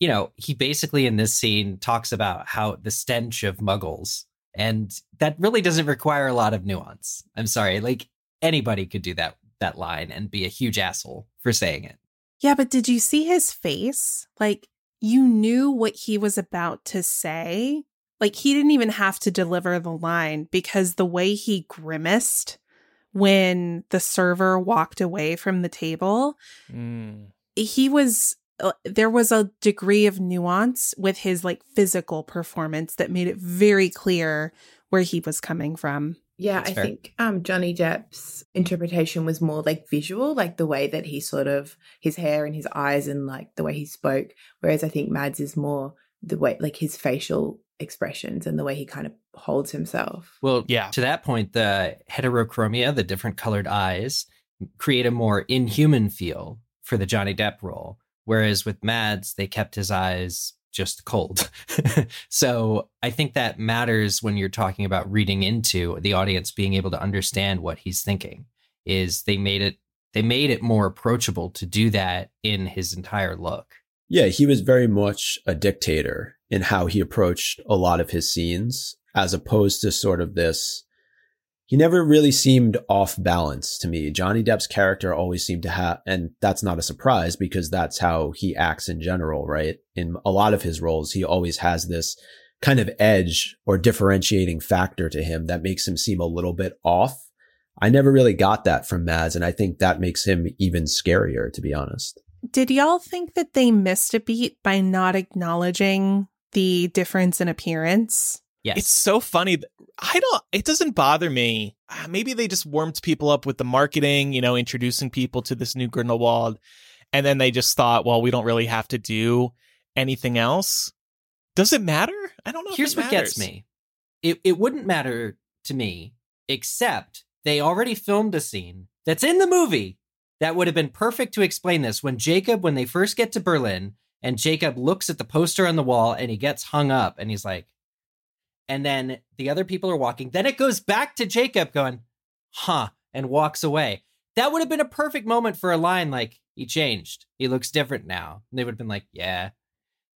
you know, he basically in this scene talks about how the stench of muggles. And that really doesn't require a lot of nuance. I'm sorry. Like anybody could do that that line and be a huge asshole for saying it. Yeah, but did you see his face? Like, you knew what he was about to say. Like, he didn't even have to deliver the line because the way he grimaced when the server walked away from the table, Mm. he was. uh, There was a degree of nuance with his like physical performance that made it very clear where he was coming from. Yeah, That's I fair. think um, Johnny Depp's interpretation was more like visual, like the way that he sort of his hair and his eyes and like the way he spoke. Whereas I think Mads is more the way like his facial expressions and the way he kind of holds himself. Well, Yeah. To that point, the heterochromia, the different colored eyes, create a more inhuman feel for the Johnny Depp role. Whereas with Mads, they kept his eyes just cold. so I think that matters when you're talking about reading into the audience being able to understand what he's thinking. Is they made it they made it more approachable to do that in his entire look. Yeah, he was very much a dictator in how he approached a lot of his scenes, as opposed to sort of this. He never really seemed off balance to me. Johnny Depp's character always seemed to have, and that's not a surprise because that's how he acts in general, right? In a lot of his roles, he always has this kind of edge or differentiating factor to him that makes him seem a little bit off. I never really got that from Mads, and I think that makes him even scarier, to be honest. Did y'all think that they missed a beat by not acknowledging the difference in appearance? Yes. It's so funny. I don't, it doesn't bother me. Ah, Maybe they just warmed people up with the marketing, you know, introducing people to this new Grindelwald. And then they just thought, well, we don't really have to do anything else. Does it matter? I don't know. if Here's what gets me. It it wouldn't matter to me, except they already filmed a scene that's in the movie that would have been perfect to explain this. When Jacob, when they first get to Berlin, and Jacob looks at the poster on the wall and he gets hung up and he's like, and then the other people are walking. Then it goes back to Jacob going, huh, and walks away. That would have been a perfect moment for a line like, he changed. He looks different now. And they would have been like, yeah.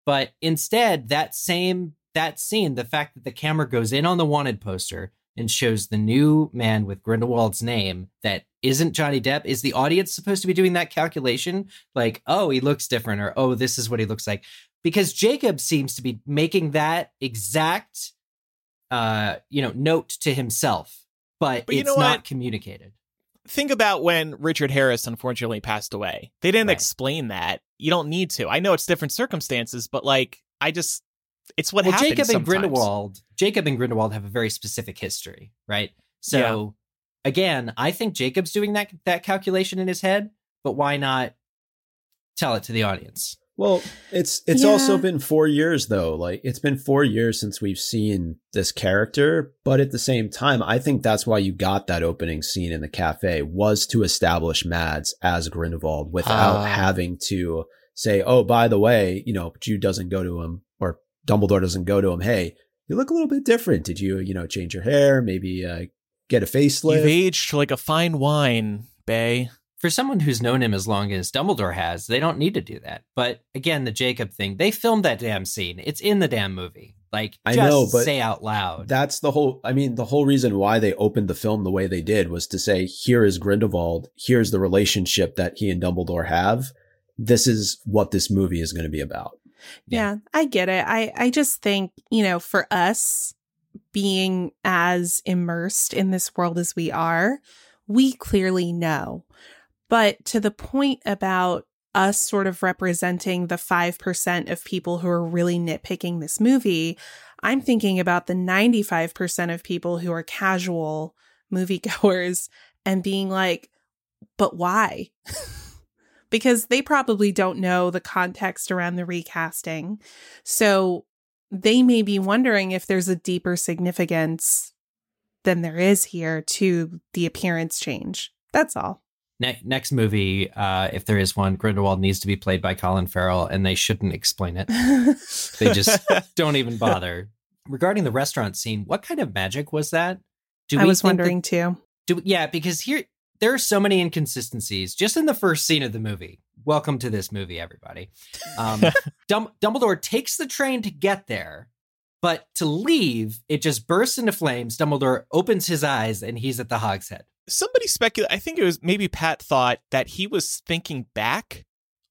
But instead, that same that scene, the fact that the camera goes in on the wanted poster and shows the new man with Grindelwald's name that isn't Johnny Depp, is the audience supposed to be doing that calculation? Like, oh, he looks different, or oh, this is what he looks like. Because Jacob seems to be making that exact uh, you know, note to himself, but, But you it's know not communicated. Think about when Richard Harris unfortunately passed away. They didn't Right. explain that. You don't need to. I know it's different circumstances, but like, I just, it's what well, happens. Jacob and sometimes. Grindelwald, Jacob and Grindelwald have a very specific history, right? So again, I think Jacob's doing that that calculation in his head, but why not tell it to the audience? Well, it's it's also been 4 years though. Like it's been 4 years since we've seen this character, but at the same time, I think that's why you got that opening scene in the cafe was to establish Mads as Grindelwald without Ah. having to say, "Oh, by the way, you know, Jude doesn't go to him or Dumbledore doesn't go to him. Hey, you look a little bit different. Did you, you know, change your hair? Maybe uh, get a facelift?" You've aged like a fine wine, Bay. For someone who's known him as long as Dumbledore has, they don't need to do that. But again, the Jacob thing, they filmed that damn scene. It's in the damn movie. Like, I know, but say out loud. That's the whole. I mean, the whole reason why they opened the film the way they did was to say, "Here is Grindelwald. Here's the relationship that he and Dumbledore have. This is what this movie is going to be about." Yeah. I get it. I I just think, you know, for us being as immersed in this world as we are, we clearly know. But to the point about us sort of representing the 5% of people who are really nitpicking this movie, I'm thinking about the 95% of people who are casual moviegoers and being like, but why? because they probably don't know the context around the recasting. So they may be wondering if there's a deeper significance than there is here to the appearance change. That's all. Ne- next movie, uh, if there is one, Grindelwald needs to be played by Colin Farrell, and they shouldn't explain it. They just don't even bother. Regarding the restaurant scene, what kind of magic was that? Do I was think that- wondering too. do yeah, because here there are so many inconsistencies just in the first scene of the movie. Welcome to this movie, everybody. Um, Dum- Dumbledore takes the train to get there, but to leave, it just bursts into flames. Dumbledore opens his eyes, and he's at the Hogshead. Somebody speculate. I think it was maybe Pat thought that he was thinking back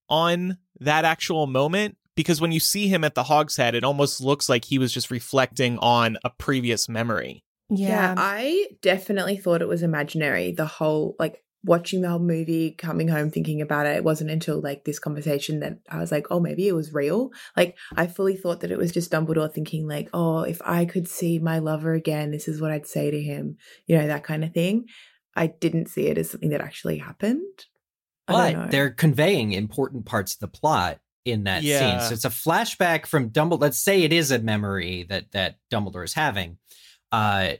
on that actual moment because when you see him at the Hogshead, it almost looks like he was just reflecting on a previous memory. Yeah. Yeah. I definitely thought it was imaginary. The whole like watching the whole movie, coming home thinking about it. It wasn't until like this conversation that I was like, oh, maybe it was real. Like I fully thought that it was just Dumbledore thinking like, oh, if I could see my lover again, this is what I'd say to him. You know that kind of thing. I didn't see it as something that actually happened. I don't know. But they're conveying important parts of the plot in that Yeah. scene. So it's a flashback from Dumbledore. Let's say it is a memory that that Dumbledore is having. Uh,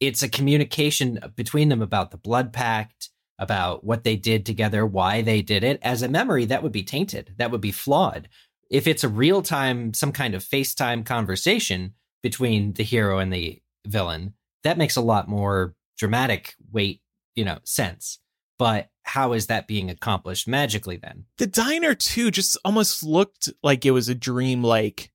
it's a communication between them about the blood pact, about what they did together, why they did it. As a memory, that would be tainted. That would be flawed. If it's a real time, some kind of FaceTime conversation between the hero and the villain, that makes a lot more dramatic weight, you know, sense. But how is that being accomplished magically then? The diner too just almost looked like it was a dream like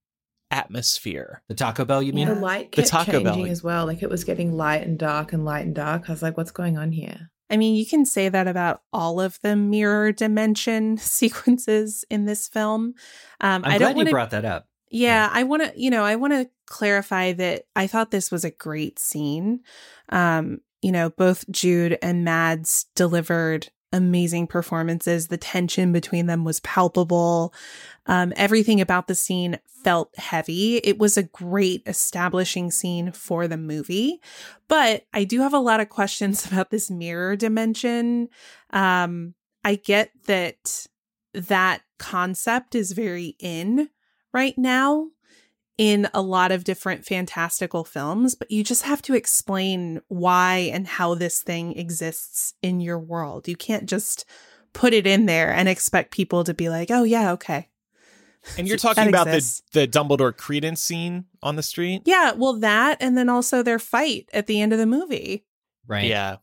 atmosphere. The Taco Bell, you mean? the light The kept Taco Bell. changing as well. Like it was getting light and dark and light and dark. I was like, what's going on here? I mean, you can say that about all of the mirror dimension sequences in this film. Um, I'm I glad don't want you brought that up. Yeah, I want to. You know, I want to clarify that I thought this was a great scene. Um, you know, both Jude and Mads delivered amazing performances. The tension between them was palpable. Um, everything about the scene felt heavy. It was a great establishing scene for the movie. But I do have a lot of questions about this mirror dimension. Um, I get that that concept is very in right now in a lot of different fantastical films, but you just have to explain why and how this thing exists in your world. You can't just put it in there and expect people to be like, "Oh yeah, okay." And you're talking about the exists. the Dumbledore Credence scene on the street? Yeah, well that and then also their fight at the end of the movie. Right. Yeah.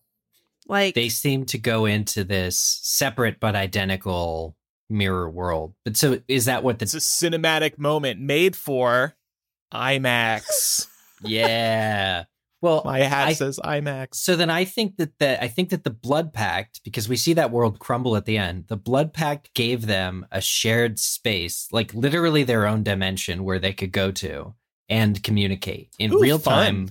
Like They seem to go into this separate but identical mirror world. But so is that what It's the a cinematic moment made for IMAX. Yeah. Well, My hat I- says IMAX. So then I think that the I think that the blood pact because we see that world crumble at the end. The blood pact gave them a shared space, like literally their own dimension where they could go to and communicate in Ooh, real fun. time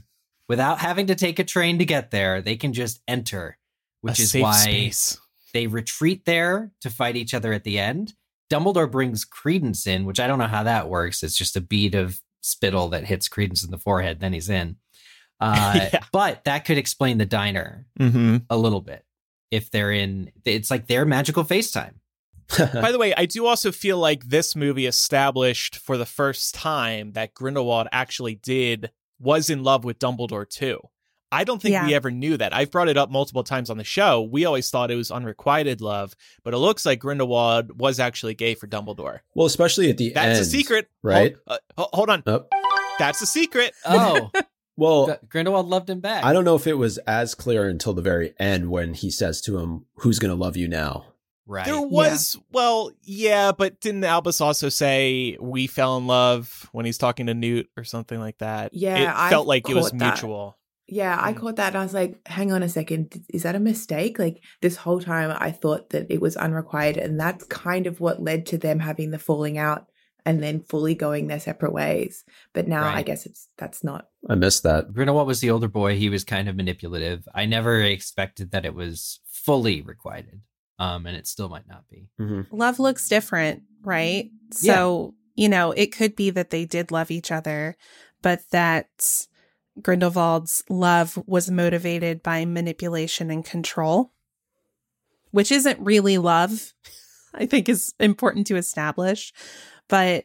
without having to take a train to get there. They can just enter, which a is why space. they retreat there to fight each other at the end. Dumbledore brings Credence in, which I don't know how that works. It's just a bead of spittle that hits Credence in the forehead, then he's in. Uh, Yeah. But that could explain the diner Mm-hmm. a little bit if they're in. It's like their magical FaceTime. By the way, I do also feel like this movie established for the first time that Grindelwald actually did was in love with Dumbledore too. I don't think Yeah. we ever knew that. I've brought it up multiple times on the show. We always thought it was unrequited love, but it looks like Grindelwald was actually gay for Dumbledore. Well, especially at the That's end. That's a secret, right? Hold, uh, hold on, Oh, that's a secret. Oh, well, Gr- Grindelwald loved him back. I don't know if it was as clear until the very end when he says to him, "Who's going to love you now?" Right. There was, well, yeah, but didn't Albus also say we fell in love when he's talking to Newt or something like that? Yeah, it I felt like it was caught that. mutual. Yeah, I Mm. caught that and I was like, hang on a second, is that a mistake? Like this whole time I thought that it was unrequited and that's kind of what led to them having the falling out and then fully going their separate ways. But now I guess it's that's not. I missed that. Grindelwald was the older boy. He was kind of manipulative. I never expected that it was fully requited. Um, and it still might not be. hmm love looks different, right? So, you know, it could be that they did love each other, but that Grindelwald's love was motivated by manipulation and control, which isn't really love. I think is important to establish, but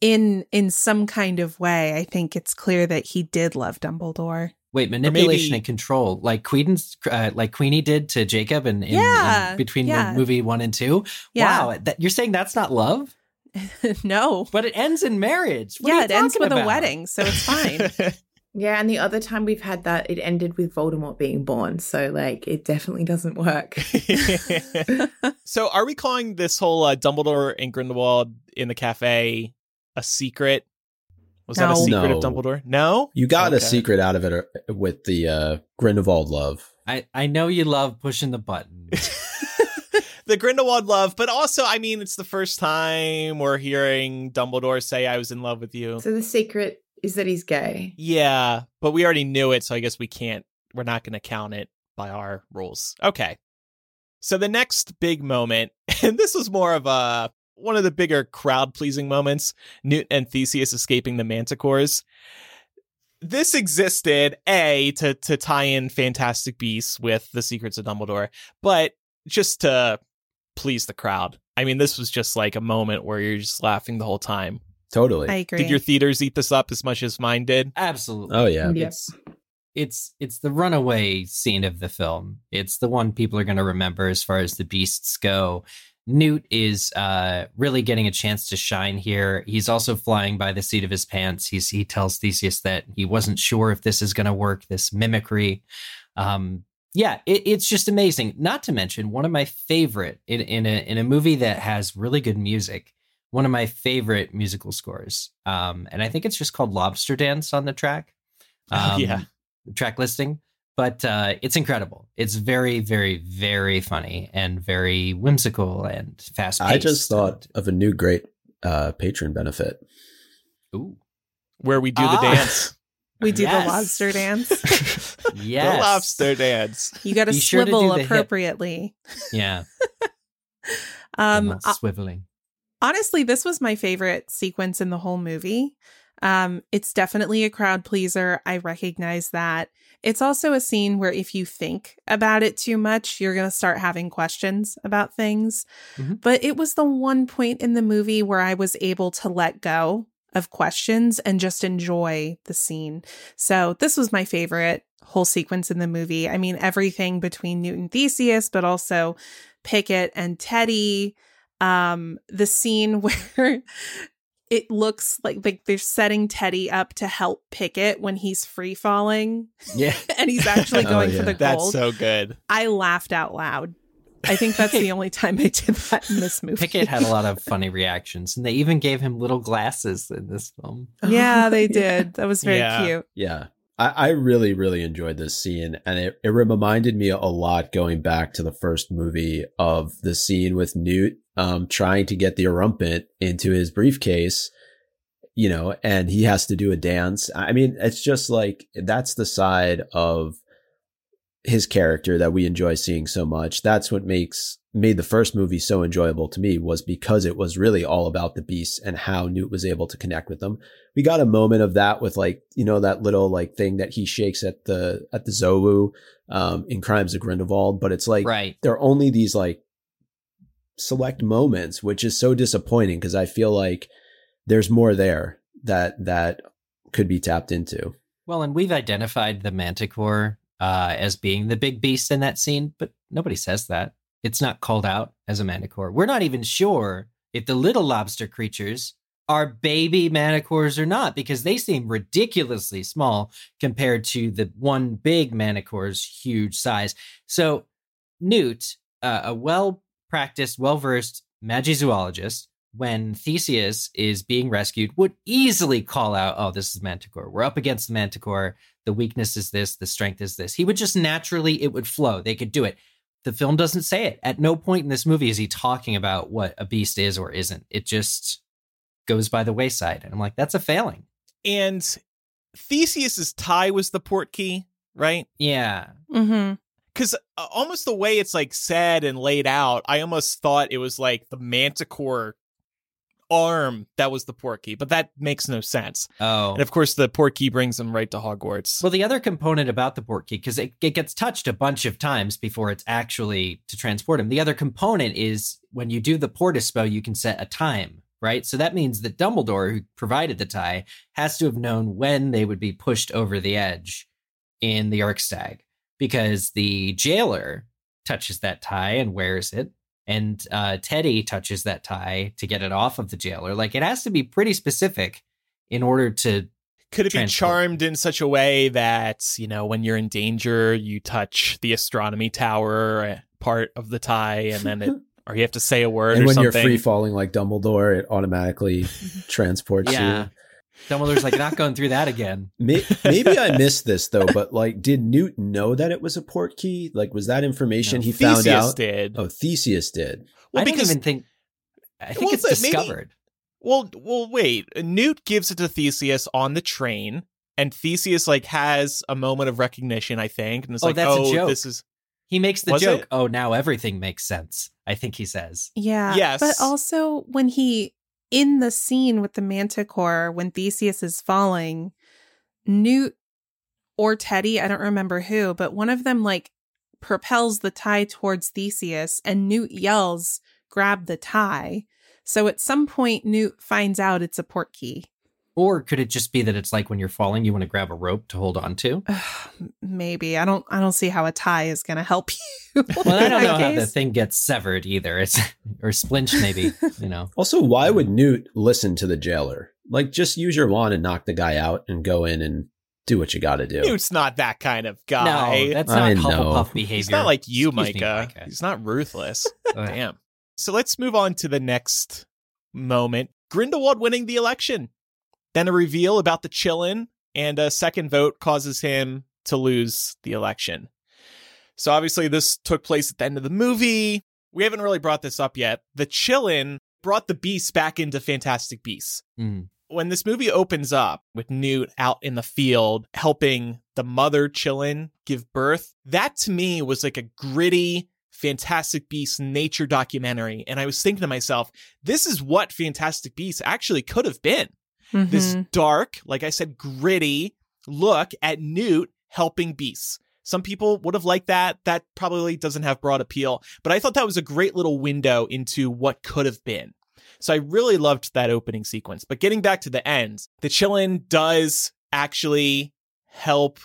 in in some kind of way, I think it's clear that he did love Dumbledore. Wait, manipulation maybe- and control, like Queen's, uh, like Queenie did to Jacob, and in, Yeah, in between yeah. the movie one and two. Yeah. Wow, that, you're saying that's not love, no. but it ends in marriage. What are yeah, you it ends talking with a wedding, so it's fine. Yeah, and the other time we've had that, it ended with Voldemort being born. So like, it definitely doesn't work. so, are we calling this whole uh, Dumbledore and Grindelwald in the cafe a secret? Was that a No. secret of Dumbledore? No, You got a secret out of it uh, with the uh, Grindelwald love. I, I know you love pushing the button. the Grindelwald love, but also, I mean, it's the first time we're hearing Dumbledore say, "I was in love with you." so the secret is that he's gay. Yeah, but we already knew it, so I guess we can't. We're not going to count it by our rules. Okay. So the next big moment, and this was more of a one of the bigger crowd pleasing moments, Newt and Theseus escaping the manticores. This existed a to to tie in Fantastic Beasts with the Secrets of Dumbledore, but just to please the crowd. I mean, this was just like a moment where you're just laughing the whole time. Totally. I agree. Did your theaters eat this up as much as mine did? Absolutely. oh yeah. Yeah. It's it's it's the runaway scene of the film. It's the one people are going to remember as far as the beasts go. Newt is uh, really getting a chance to shine here. He's also flying by the seat of his pants. He's he tells Theseus that he wasn't sure if this is going to work. This mimicry, um, yeah, it, it's just amazing. Not to mention one of my favorite in in a in a movie that has really good music. One of my favorite musical scores, um, and I think it's just called Lobster Dance on the track. Oh, yeah. track listing but uh, it's incredible. It's very, very, very funny and very whimsical and fast. I just thought of a new great uh, patron benefit. ooh, Where we do the Ah. dance. we do Yes. the lobster dance. yes, The lobster dance. You got to Be sure to swivel do hip. appropriately. Yeah, Um, um, uh, swiveling. Honestly, this was my favorite sequence in the whole movie. Um, it's definitely a crowd pleaser. I recognize that. It's also a scene where if you think about it too much, you're going to start having questions about things. Mhm. But it was the one point in the movie where I was able to let go of questions and just enjoy the scene. So this was my favorite whole sequence in the movie. I mean, everything between Newton Theseus, but also Pickett and Teddy. Um, the scene where it looks like like they're setting Teddy up to help Pickett when he's free falling Yeah, and he's actually Oh, going yeah. for the goal. That's so good. I laughed out loud. I think that's the only time I did that in this movie. Pickett had a lot of funny reactions, and they even gave him little glasses in this film. Yeah, they did. That was very Yeah. cute. Yeah. I, I really, really enjoyed this scene. And it, it reminded me a lot going back to the first movie of the scene with Newt um, trying to get the Erumpent into his briefcase, you know, and he has to do a dance. I mean, it's just like that's the side of his character that we enjoy seeing so much. That's what makes made the first movie so enjoyable to me was because it was really all about the beasts and how Newt was able to connect with them. We got a moment of that with like, you know, that little like thing that he shakes at the at the Zouwu um in Crimes of Grindelwald, but it's like right. there are only these like select moments, which is so disappointing because I feel like there's more there that that could be tapped into. Well, and we've identified the manticore uh, as being the big beast in that scene, but nobody says that. It's not called out as a manticore. We're not even sure if the little lobster creatures are baby manticores or not because they seem ridiculously small compared to the one big manticore's huge size. So, Newt, uh, a well practiced, well versed magizoologist, when Theseus is being rescued, would easily call out, Oh, this is Manticore. We're up against the Manticore. The weakness is this, the strength is this. He would just naturally, it would flow. They could do it. The film doesn't say it. At no point in this movie is he talking about what a beast is or isn't. It just goes by the wayside. And I'm like, that's a failing. And Theseus's tie was the port key, right? Yeah. Mm-hmm. Because uh, almost the way it's like said and laid out, I almost thought it was like the manticore arm that was the port key, but that makes no sense. Oh. And of course, the port key brings him right to Hogwarts. Well, the other component about the port key, because it, it gets touched a bunch of times before it's actually to transport him. The other component is when you do the spell, you can set a time, right? So that means that Dumbledore, who provided the tie, has to have known when they would be pushed over the edge in the Erkstag, because the jailer touches that tie and wears it. And uh, Teddy touches that tie to get it off of the jailer. Like it has to be pretty specific in order to Could it be charmed in such a way that, you know, when you're in danger, you touch the astronomy tower uh, part of the tie and then it, or you have to say a word and or when something? you're free falling like Dumbledore, it automatically transports Yeah. you. Dumbledore's like not going through that again. Maybe I missed this though, but like, did Newt know that it was a port key? Like, was that information No. he found out? did. Oh, Theseus did. well, I don't even think. I think Well, it's but maybe- discovered. Well, well, wait. Newt gives it to Theseus on the train, and Theseus like has a moment of recognition, I think, and it's Oh, like, that's a "Oh, joke. this is." He makes the Was joke. it? Oh, now everything makes sense. I think he says. Yeah. Yes. But also when he in the scene with the manticore when Theseus is falling, Newt or Teddy, I don't remember who, but one of them like propels the tie towards Theseus and Newt yells, grab the tie. So at some point Newt finds out it's a port key. Or could it just be that it's like when you're falling, you want to grab a rope to hold on to? Maybe. I don't I don't see how a tie is gonna help you. Well, I don't that know how the thing gets severed either. It's or splinched maybe. You know. Also, why would um, Newt listen to the jailer? Like, just use your wand and knock the guy out and go in and do what you got to do. Newt's not that kind of guy. No, that's not I know. Behavior. He's not like you, Excuse me, Micah. Micah. He's not ruthless. Ugh. Damn. So let's move on to the next moment. Grindelwald winning the election. Then a reveal about the qilin, and a second vote causes him to lose the election. So obviously this took place at the end of the movie. We haven't really brought this up yet. The qilin brought the beast back into Fantastic Beasts Mm. when this movie opens up with Newt out in the field helping the mother Qilin give birth, that to me was like a gritty, Fantastic Beasts nature documentary. And I was thinking to myself, this is what Fantastic Beasts actually could have been. This Mhm. dark, like I said, gritty look at Newt helping beasts. Some people would have liked that. That probably doesn't have broad appeal, but I thought that was a great little window into what could have been. So I really loved that opening sequence. But getting back to the end, the Qilin does actually help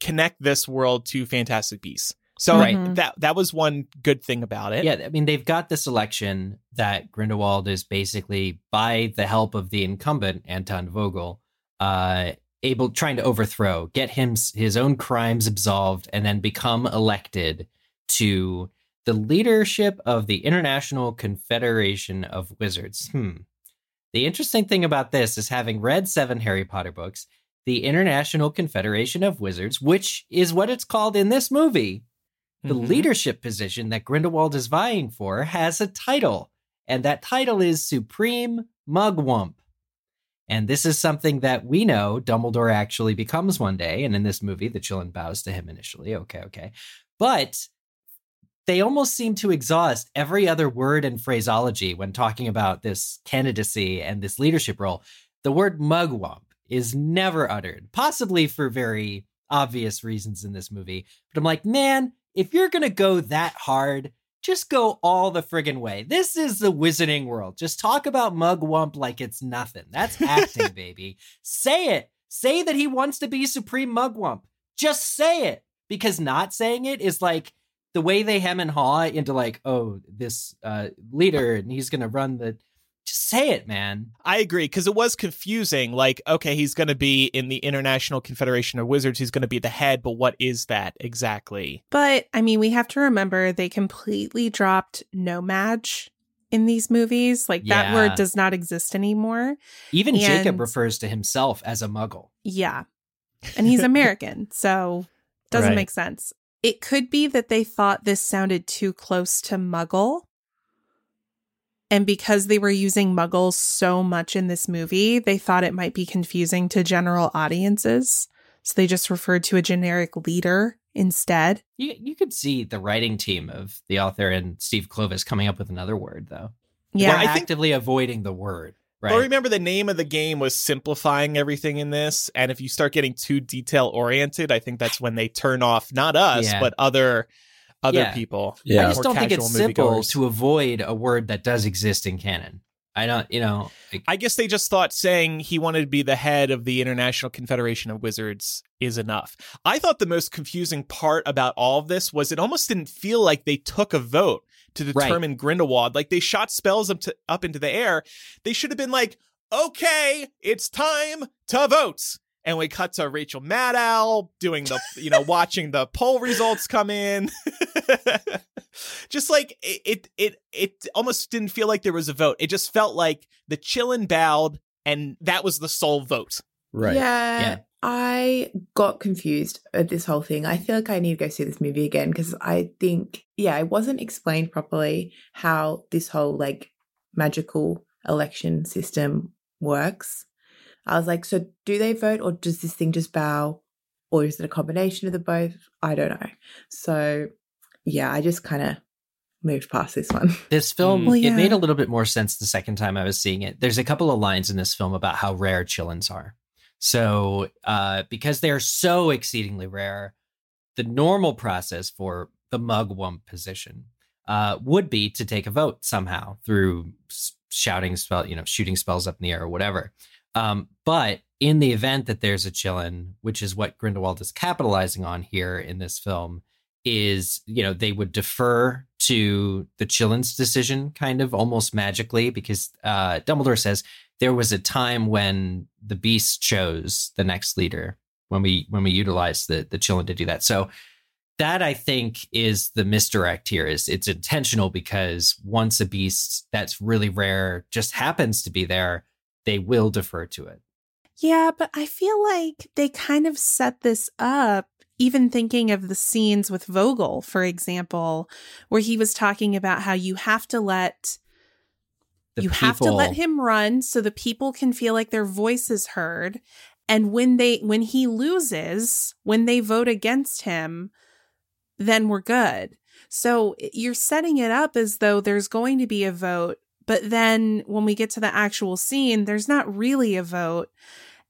connect this world to Fantastic Beasts. So Right. Mhm. that that was one good thing about it. Yeah, I mean they've got this election that Grindelwald is basically, by the help of the incumbent Anton Vogel, uh, able trying to overthrow, get him his own crimes absolved, and then become elected to the leadership of the International Confederation of Wizards. Hmm. The interesting thing about this is having read seven Harry Potter books, the International Confederation of Wizards, which is what it's called in this movie, the Mhm. leadership position that Grindelwald is vying for has a title, and that title is Supreme Mugwump. And this is something that we know Dumbledore actually becomes one day. And in this movie, the Qilin bows to him initially. Okay, okay. But they almost seem to exhaust every other word and phraseology when talking about this candidacy and this leadership role. The word mugwump is never uttered, possibly for very obvious reasons in this movie. But I'm like, man, if you're going to go that hard, just go all the friggin' way. This is the wizarding world. Just talk about mugwump like it's nothing. That's acting, baby. Say it. Say that he wants to be Supreme Mugwump. Just say it. Because not saying it is like the way they hem and haw into like, oh, this uh, leader and he's gonna run the just say it, man. I agree because it was confusing. Like, okay, he's going to be in the International Confederation of Wizards. He's going to be the head, but what is that exactly? But I mean, we have to remember they completely dropped No-Maj in these movies. Like that word does not exist anymore. Even Jacob refers to himself as a muggle. Yeah. And he's American, so doesn't Right. make sense. It could be that they thought this sounded too close to Muggle. And because they were using Muggles so much in this movie, they thought it might be confusing to general audiences. So they just referred to a generic leader instead. You you could see the writing team of the author and Steve Kloves coming up with another word though. Yeah. They're I think- actively avoiding the word. Right. Well, remember the name of the game was simplifying everything in this, and if you start getting too detail oriented, I think that's when they turn off not us Yeah. but other other Yeah. people. Yeah. I just don't think it's simple moviegoers. to avoid a word that does exist in canon. I don't, you know, like, I guess they just thought saying he wanted to be the head of the International Confederation of Wizards is enough. I thought the most confusing part about all of this was it almost didn't feel like they took a vote to Right. determine Grindelwald. Like they shot spells up to up into the air. They should have been like, "Okay, it's time to vote." And we cut to Rachel Maddow doing the, you know, watching the poll results come in. just like it, it, it, it almost didn't feel like there was a vote. It just felt like the qilin bowed, and that was the sole vote. Right. Yeah, Yeah. I got confused at this whole thing. I feel like I need to go see this movie again because I think, yeah, it wasn't explained properly how this whole like magical election system works. I was like, so do they vote or does this thing just bow? Or is it a combination of the both? I don't know. So, yeah, I just kind of moved past this one. this film, Mm. Well, it made a little bit more sense the second time I was seeing it. There's a couple of lines in this film about how rare qilins are. So, uh, because they are so exceedingly rare, the normal process for the mugwump position uh, would be to take a vote somehow through shouting spell, you know, shooting spells up in the air or whatever. Um, but in the event that there's a qilin, which is what Grindelwald is capitalizing on here in this film, is you know they would defer to the Qilin's decision, kind of almost magically, because uh, Dumbledore says there was a time when the Beast chose the next leader when we when we utilized the the Qilin to do that. So that I think is the misdirect here. Is it's intentional because once a beast that's really rare just happens to be there, they will defer to it. Yeah, but I feel like they kind of set this up, even thinking of the scenes with Vogel, for example, where he was talking about how you have to let The you have to let him run so the people can feel like their voice is heard. And when they when he loses, when they vote against him, then we're good. So you're setting it up as though there's going to be a vote, but then when we get to the actual scene, there's not really a vote.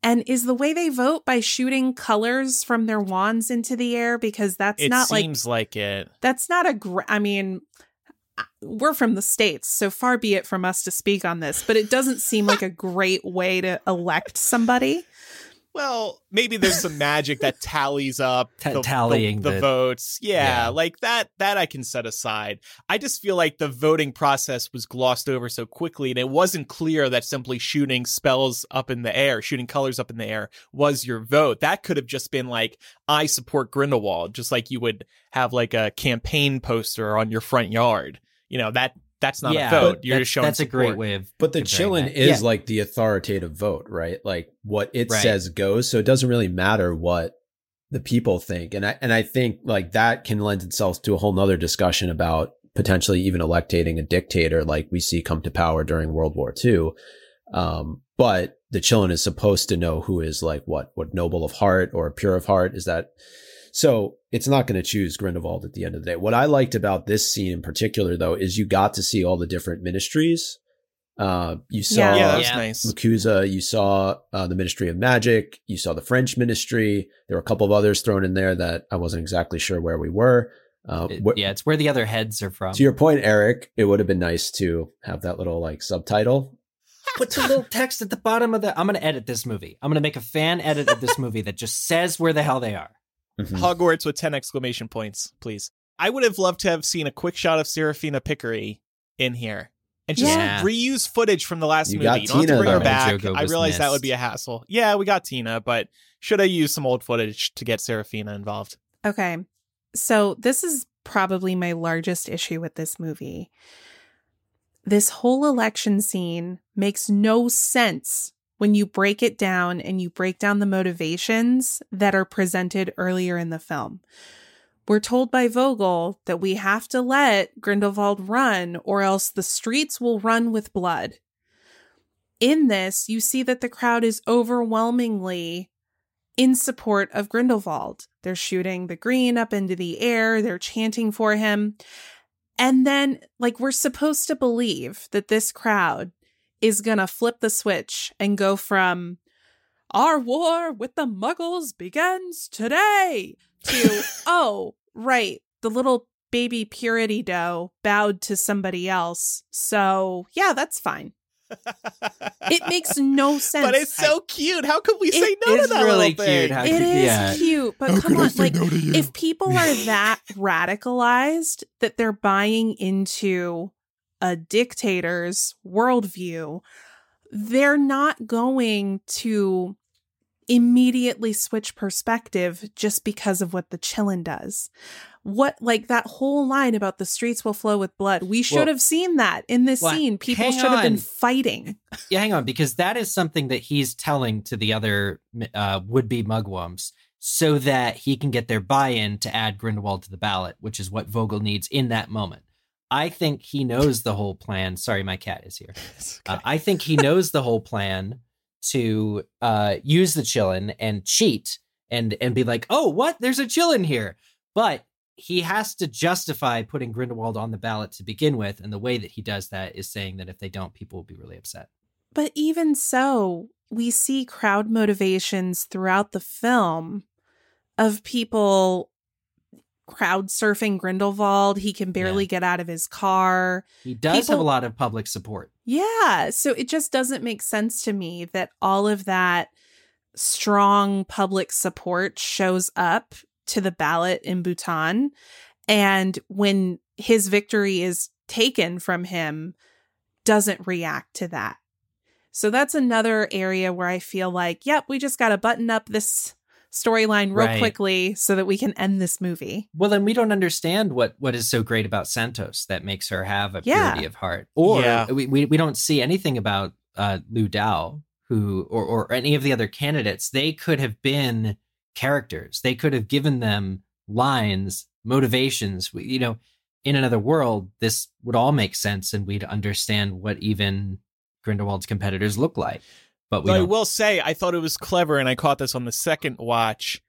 And is the way they vote by shooting colors from their wands into the air? Because that's it not like It seems like, it. that's not a gr- I mean, we're from the states, so far be it from us to speak on this, but it doesn't seem like a great way to elect somebody. Well, maybe there's some magic that tallies up Ta- the, tallying the, the the- votes. Yeah, Yeah. like that. That I can set aside. I just feel like the voting process was glossed over so quickly, and it wasn't clear that simply shooting spells up in the air, shooting colors up in the air, was your vote. That could have just been like, "I support Grindelwald," just like you would have like a campaign poster on your front yard. You know that that's not yeah, a vote. You're that's, just showing that's a great support. way of. But the comparing qilin that. is Yeah. like the authoritative vote, right? Like what it Right. says goes. So it doesn't really matter what the people think. And I and I think like that can lend itself to a whole nother discussion about potentially even electating a dictator like we see come to power during World War II. Um, but the qilin is supposed to know who is like what, what noble of heart or pure of heart is that. So it's not going to choose Grindelwald at the end of the day. What I liked about this scene in particular, though, is you got to see all the different ministries. Uh, you saw Yeah. Yeah, that nice. MACUSA, you saw uh, the Ministry of Magic, you saw the French Ministry. There were a couple of others thrown in there that I wasn't exactly sure where we were. Uh, It- wh- yeah, it's where the other heads are from. To your point, Eric, it would have been nice to have that little like subtitle. put the little text at the bottom of the. I'm gonna edit this movie. I'm gonna make a fan edit of this movie that just says where the hell they are. Mhm. Hogwarts with 10 exclamation points, please. I would have loved to have seen a quick shot of Seraphina Picquery in here and just Yeah. reuse footage from the last You movie. got you don't have to Tina, bring her back. I was realize that would be a hassle. Yeah, we got Tina, but should I use some old footage to get Serafina involved? Okay. So this is probably my largest issue with this movie. This whole election scene makes no sense when you break it down and you break down the motivations that are presented earlier in the film. We're told by Vogel that we have to let Grindelwald run or else the streets will run with blood. In this, you see that the crowd is overwhelmingly in support of Grindelwald. They're shooting the green up into the air, they're chanting for him. And then, like, we're supposed to believe that this crowd is going to flip the switch and go from our war with the muggles begins today to, oh, right, the little baby purity dough bowed to somebody else. So, yeah, that's fine. It makes no sense. But it's so cute. How could we say no to that really little thing? cute. How It yeah. cute, but How come on, like no if people are that radicalized that they're buying into a dictator's worldview, they're not going to immediately switch perspective just because of what the qilin does. What like that whole line about the streets will flow with blood. We should Well- have seen that in this Well, scene. People should have been fighting. Yeah, hang on, because that is something that he's telling to the other uh, would-be mugwumps so that he can get their buy-in to add Grindelwald to the ballot, which is what Vogel needs in that moment. I think he knows the whole plan. Sorry, my cat is here. It's Uh. I think he knows the whole plan to uh, use the qilin and cheat and and be like, oh, what? There's a qilin here. But he has to justify putting Grindelwald on the ballot to begin with, and the way that he does that is saying that if they don't, people will be really upset. But even so, we see crowd motivations throughout the film of people crowd surfing Grindelwald. He can barely Yeah. get out of his car. He does have a lot of public support. Yeah. So it just doesn't make sense to me that all of that strong public support shows up to the ballot in Bhutan. And when his victory is taken from him, doesn't react to that. So that's another area where I feel like, yep, we just got to button up this storyline real Right. quickly so that we can end this movie. Well, then we don't understand what what is so great about Santos that makes her have a Yeah. purity of heart, or Yeah. we, we we don't see anything about uh, Liu Tao who or or any of the other candidates. They could have been characters. They could have given them lines, motivations. We- You know, in another world, this would all make sense, and we'd understand what even Grindelwald's competitors look like. But we I will say, I thought it was clever, and I caught this on the second watch.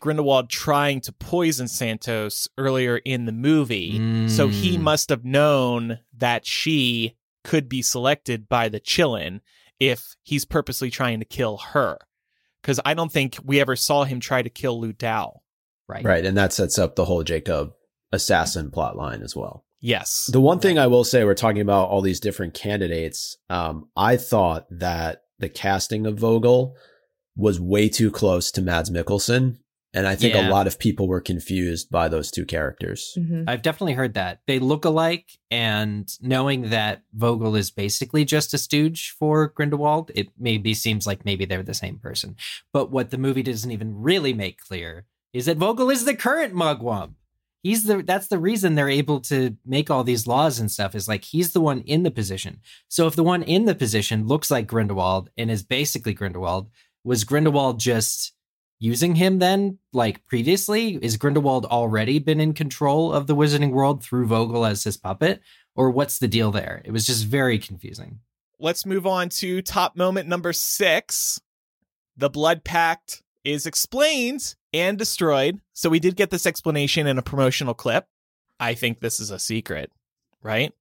Grindelwald trying to poison Santos earlier in the movie. So he Mm. must have known that she could be selected by the Qilin if he's purposely trying to kill her. Because I don't think we ever saw him try to kill Liu Tao. right. Right. And that sets up the whole Jacob assassin plot line as well. Yes. The one thing I will say, we're talking about all these different candidates. Um, I thought that the casting of Vogel was way too close to Mads Mikkelsen. And I think Yeah. a lot of people were confused by those two characters. Mhm. I've definitely heard that. They look alike, and knowing that Vogel is basically just a stooge for Grindelwald, it maybe seems like maybe they're the same person. But what the movie doesn't even really make clear is that Vogel is the current Mugwump. He's the that's the reason they're able to make all these laws and stuff is like he's the one in the position. So if the one in the position looks like Grindelwald and is basically Grindelwald, was Grindelwald just using him then like previously is grindelwald already been in control of the wizarding world through vogel as his puppet or what's the deal there it was just very confusing Let's move on to top moment number six. The Blood Pact is explained and destroyed. So we did get this explanation in a promotional clip. I think this is a secret, right?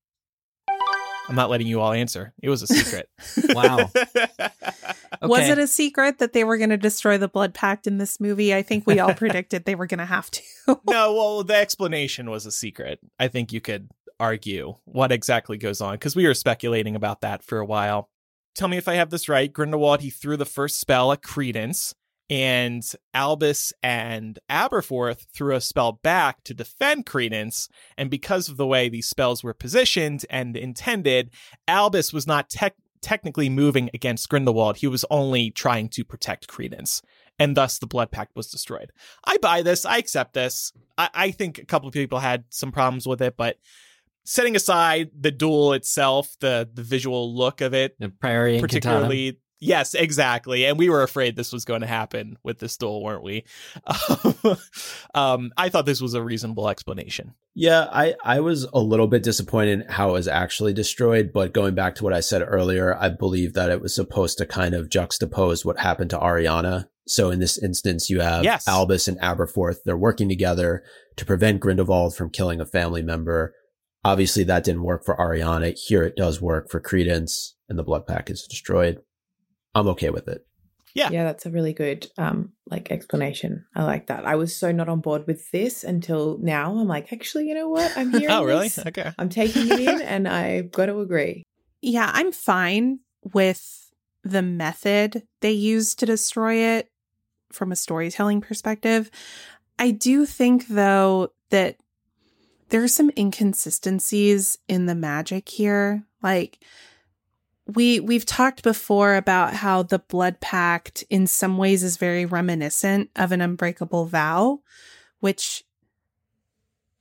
I'm not letting you all answer. It was a secret. wow Was it a secret that they were going to destroy the blood pact in this movie? I think we all predicted they were going to have to. no, well, the explanation was a secret. I think you could argue what exactly goes on because we were speculating about that for a while. tell me if I have this right. Grindelwald he threw the first spell at Credence, and Albus and Aberforth threw a spell back to defend Credence. And because of the way these spells were positioned and intended, Albus was not tech technically moving against Grindelwald. He was only trying to protect Credence. And thus the Blood Pact was destroyed. I buy this. I accept this. I, I think a couple of people had some problems with it, but setting aside the duel itself, the the visual look of it, The Priori Incantatem. particularly yes exactly and we were afraid this was going to happen with this duel weren't we um i thought this was a reasonable explanation Yeah, I, I was a little bit disappointed in how it was actually destroyed, but going back to what I said earlier, I believe that it was supposed to kind of juxtapose what happened to Ariana. So in this instance, you have Yes. Albus and Aberforth. They're working together to prevent Grindelwald from killing a family member. Obviously, that didn't work for Ariana. Here it does work for Credence, and the blood pact is destroyed. I'm okay with it. Yeah. Yeah, that's a really good um like explanation. I like that. I was so not on board with this until now. I'm like, actually, you know what? I'm here. oh really this. okay I'm taking it in and I've got to agree. Yeah, I'm fine with the method they used to destroy it from a storytelling perspective. I do think, though, that there are some inconsistencies in the magic here. Like, we we've talked before about how the blood pact in some ways is very reminiscent of an unbreakable vow which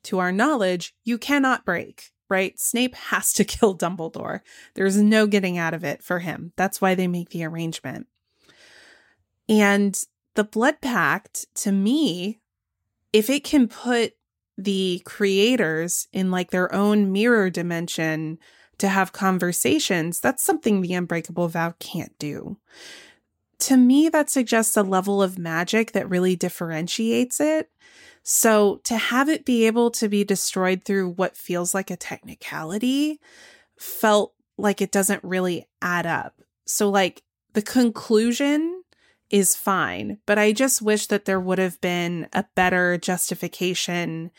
to our knowledge you cannot break right? Snape has to kill dumbledore. There's no getting out of it for him. That's why they make the arrangement. And the blood pact to me if it can put the creators in like their own mirror dimension to have conversations, that's something the Unbreakable Vow can't do. To me, that suggests a level of magic that really differentiates it. So to have it be able to be destroyed through what feels like a technicality felt like it doesn't really add up. So, like, the conclusion is fine, but I just wish that there would have been a better justification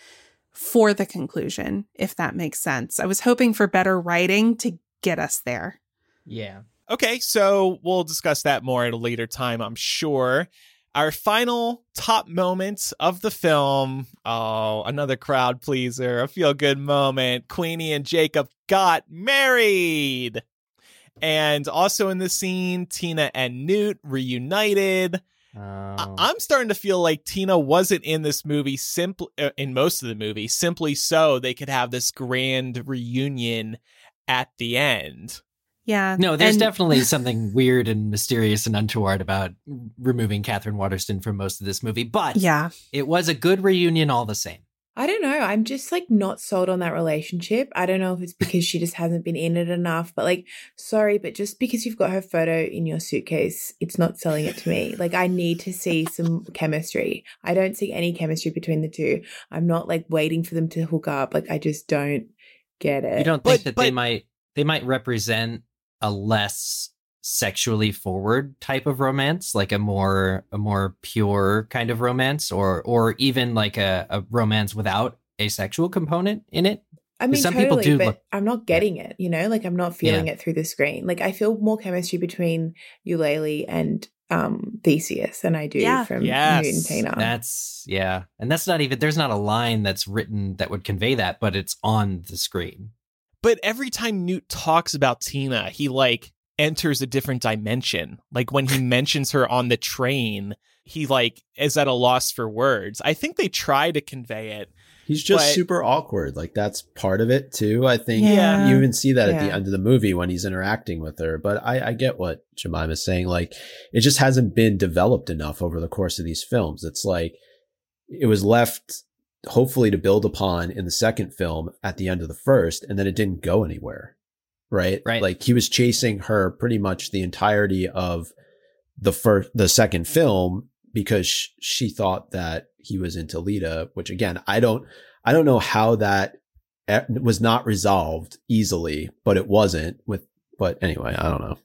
for the conclusion, if that makes sense. I was hoping for better writing to get us there. Yeah. okay so we'll discuss that more at a later time i'm sure our final top moment of the film oh another crowd pleaser a feel good moment queenie and jacob got married and also in the scene tina and newt reunited I- Oh. I'm starting to feel like Tina wasn't in this movie simply uh, in most of the movie simply so they could have this grand reunion at the end. Yeah. no, there's and- definitely something weird and mysterious and untoward about removing Catherine Waterston from most of this movie, but Yeah. it was a good reunion all the same. I don't know. I'm just like not sold on that relationship. I don't know if it's because she just hasn't been in it enough, but like, sorry, but just because you've got her photo in your suitcase, it's not selling it to me. Like, I need to see some chemistry. I don't see any chemistry between the two. I'm not like waiting for them to hook up. Like, I just don't get it. You don't But- think that they might they might represent a less sexually forward type of romance, like a more a more pure kind of romance, or or even like a, a romance without a sexual component in it? I mean, some totally, people do but look- I'm not getting it. You know, like I'm not feeling it through the screen. Like I feel more chemistry between Eulalie and um Theseus than I do Yeah. from Yes. Newt and Tina. That's yeah, and that's not even there's not a line that's written that would convey that, but it's on the screen. But every time Newt talks about Tina, he like enters a different dimension. Like when he mentions her on the train, he like is at a loss for words. I think they try to convey it. He's just But- super awkward. Like that's part of it too. I think Yeah. you even see that at the end of the movie when he's interacting with her. But I, I get what Jemima's saying. Like it just hasn't been developed enough over the course of these films. It's like it was left hopefully to build upon in the second film at the end of the first, and then it didn't go anywhere. Right? Right. Like he was chasing her pretty much the entirety of the first the second film because sh- she thought that he was into Leta, which again, I don't I don't know how that was not resolved easily, but it wasn't with but anyway, I don't know.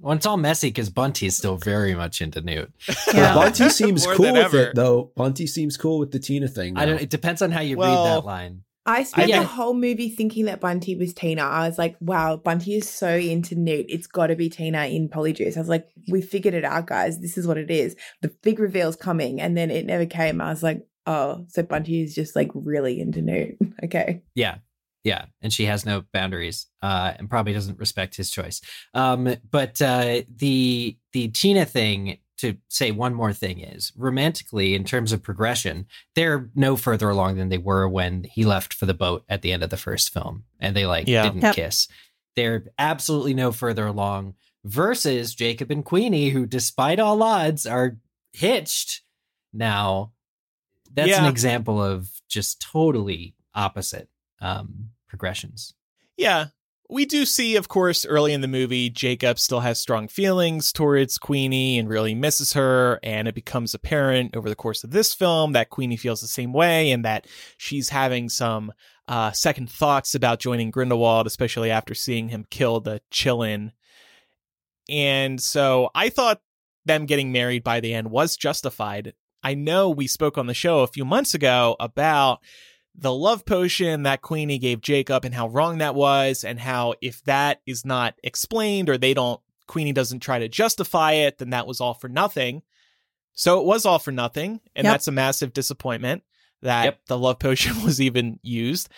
Well, it's all messy because Bunty is still very much into Newt. Yeah. Bunty seems cool with ever. it though. Bunty seems cool with the Tina thing. I don't. It depends on how you Well- read that line. I spent yeah. the whole movie thinking that Bunty was Tina. I was like, wow, Bunty is so into Newt. It's got to be Tina in Polyjuice. I was like, we figured it out, guys. This is what it is. The big reveal's coming. And then it never came. I was like, oh, so Bunty is just like really into Newt. okay. Yeah. Yeah. And she has no boundaries uh, and probably doesn't respect his choice. Um, but uh, the the Tina thing to say one more thing is romantically in terms of progression they're no further along than they were when he left for the boat at the end of the first film and they like Yeah. didn't Yep. kiss they're absolutely no further along versus jacob and queenie who despite all odds are hitched now that's an example of just totally opposite um progressions Yeah. We do see, of course, early in the movie, Jacob still has strong feelings towards Queenie and really misses her. And it becomes apparent over the course of this film that Queenie feels the same way and that she's having some uh, second thoughts about joining Grindelwald, especially after seeing him kill the Qilin. And so I thought them getting married by the end was justified. I know we spoke on the show a few months ago about the love potion that Queenie gave Jacob and how wrong that was, and how if that is not explained or they don't, Queenie doesn't try to justify it, then that was all for nothing. So it was all for nothing, and Yep. that's a massive disappointment that Yep. the love potion was even used.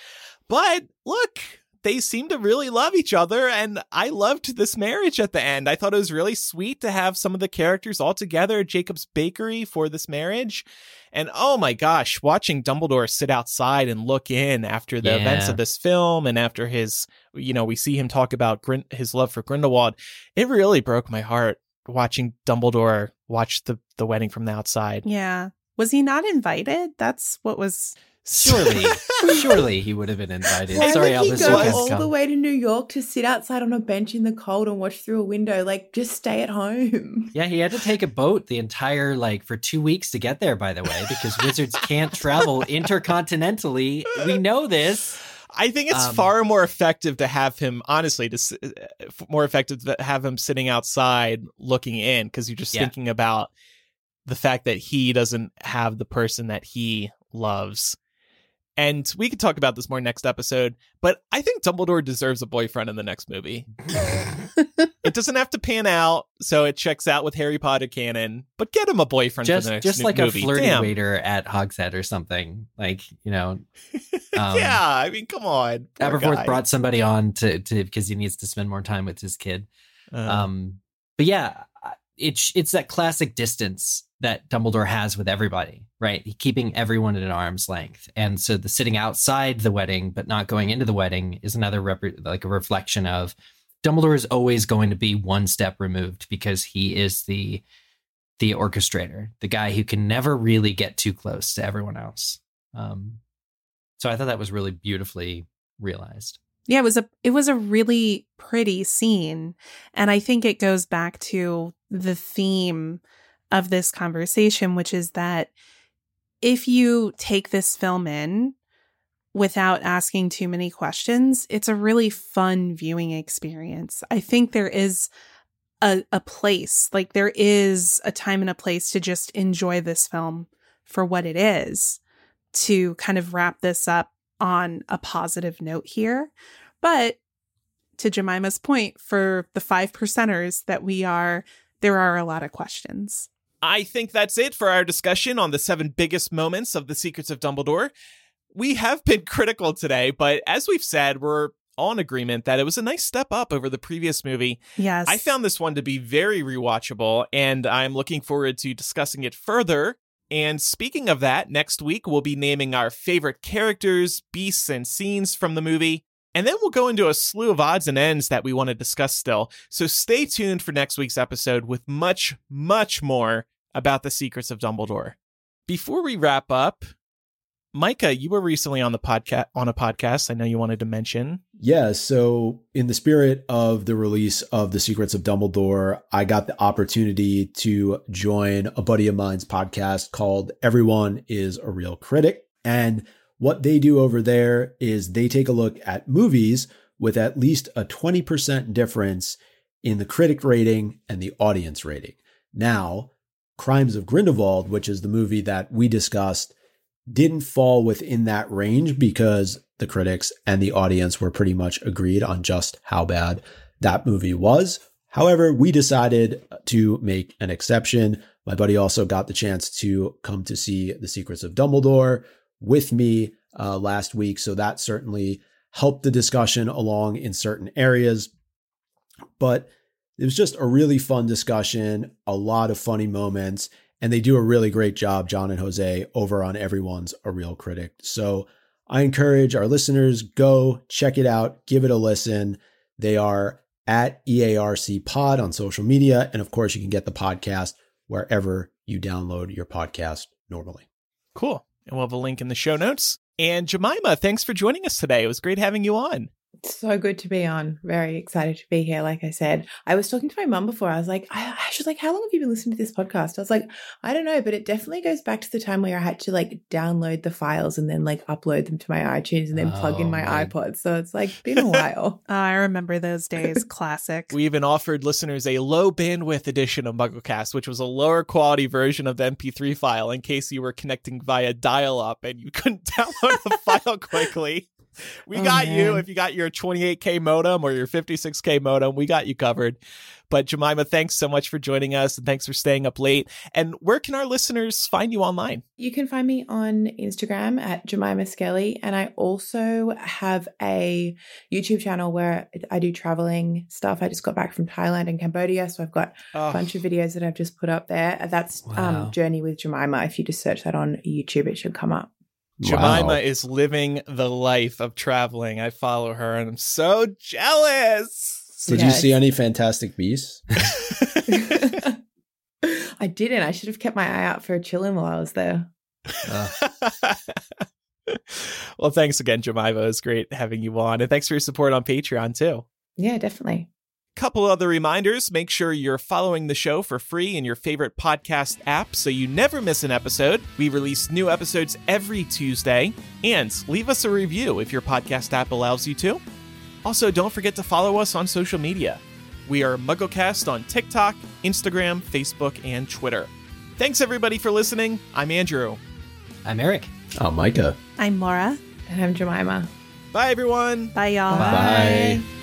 But look, they seem to really love each other, and I loved this marriage at the end. I thought it was really sweet to have some of the characters all together at Jacob's Bakery for this marriage. And oh my gosh, watching Dumbledore sit outside and look in after the Yeah. events of this film and after his, you know, we see him talk about Grin- his love for Grindelwald, it really broke my heart watching Dumbledore watch the, the wedding from the outside. Yeah. Was he not invited? That's what was. Surely surely he would have been invited Why sorry would he albus go all come. the way to New York to sit outside on a bench in the cold and watch through a window? Like, just stay at home. Yeah, he had to take a boat the entire like for two weeks to get there. By the way, because wizards can't travel intercontinentally. We know this. I think it's Um, far more effective to have him, honestly, to uh, more effective to have him sitting outside looking in because you're just Yeah. thinking about the fact that he doesn't have the person that he loves. And we could talk about this more next episode, but I think Dumbledore deserves a boyfriend in the next movie. it doesn't have to pan out, so it checks out with Harry Potter canon, but get him a boyfriend Just for the next just like movie. a flirty Damn. waiter at Hog's Head or something. Like you know, um, yeah, I mean, come on. Poor Aberforth guy. brought somebody on to to because he needs to spend more time with his kid. Uh, Um, but yeah, it's it's that classic distance that Dumbledore has with everybody, right? Keeping everyone at an arm's length, and so the sitting outside the wedding but not going into the wedding is another rep- like a reflection of Dumbledore is always going to be one step removed because he is the the orchestrator, the guy who can never really get too close to everyone else. Um, so I thought that was really beautifully realized. Yeah, it was a it was a really pretty scene and I think it goes back to the theme of this conversation which is that if you take this film in without asking too many questions, it's a really fun viewing experience. I think there is a a place, like there is a time and a place to just enjoy this film for what it is to kind of wrap this up on a positive note here. But to Jemima's point, for the five percenters that we are, there are a lot of questions. I think that's it for our discussion on the seven biggest moments of The Secrets of Dumbledore. We have been critical today, but as we've said, we're all in agreement that it was a nice step up over the previous movie. Yes. I found this one to be very rewatchable, and I'm looking forward to discussing it further. And speaking of that, next week we'll be naming our favorite characters, beasts, and scenes from the movie. And then we'll go into a slew of odds and ends that we want to discuss still. So stay tuned for next week's episode with much, much more about the secrets of Dumbledore. Before we wrap up, Micah, you were recently on the podcast on a podcast. I know you wanted to mention. Yeah, so in the spirit of the release of The Secrets of Dumbledore, I got the opportunity to join a buddy of mine's podcast called Everyone is a Reel Critic. And what they do over there is they take a look at movies with at least a 20% difference in the critic rating and the audience rating. Now, Crimes of Grindelwald, which is the movie that we discussed, didn't fall within that range because the critics and the audience were pretty much agreed on just how bad that movie was. However, we decided to make an exception. My buddy also got the chance to come to see The Secrets of Dumbledore with me uh, last week. So that certainly helped the discussion along in certain areas. But it was just a really fun discussion, a lot of funny moments, and they do a really great job, John and Jose, over on Everyone's a Reel Critic. So I encourage our listeners go check it out, give it a listen. They are at EARC Pod on social media, and of course, you can get the podcast wherever you download your podcast normally. Cool. And we'll have a link in the show notes. And Jemima, thanks for joining us today. It was great having you on. So good to be on. Very excited to be here. Like I said, I was talking to my mum before. I was like, I, she was like, "How long have you been listening to this podcast?" I was like, "I don't know, but it definitely goes back to the time where I had to like download the files and then like upload them to my iTunes and then plug in Oh, my my- iPod." So it's like been a while. Oh, I remember those days. Classic. We even offered listeners a low bandwidth edition of MuggleCast, which was a lower quality version of the MP3 file in case you were connecting via dial up and you couldn't download the file quickly. We Oh, got you if you got your 28K modem or your 56K modem. We got you covered. But Jemima, thanks so much for joining us and thanks for staying up late. And where can our listeners find you online? You can find me on Instagram at Jemima Skelly, and I also have a YouTube channel where I do traveling stuff. I just got back from Thailand and Cambodia, so I've got Oh, a bunch of videos that I've just put up there. That's Wow. um, Journey with Jemima. If you just search that on YouTube, it should come up. Jemima Wow. is living the life of traveling. I follow her and I'm so jealous. Did Yeah, you see any Fantastic Beasts? I didn't. I should have kept my eye out for qilin while I was there. Uh, well, thanks again, Jemima. It was great having you on. And thanks for your support on Patreon, too. Yeah, definitely. Couple other reminders make sure you're following the show for free in your favorite podcast app so you never miss an episode. We release new episodes every Tuesday. And leave us a review if your podcast app allows you to. Also, don't forget to follow us on social media. We are MuggleCast on TikTok, Instagram, Facebook, and Twitter. Thanks everybody for listening. I'm Andrew. I'm Eric. Oh, Micah. I'm Laura. And I'm Jemima. Bye everyone. Bye, y'all. Bye. Bye.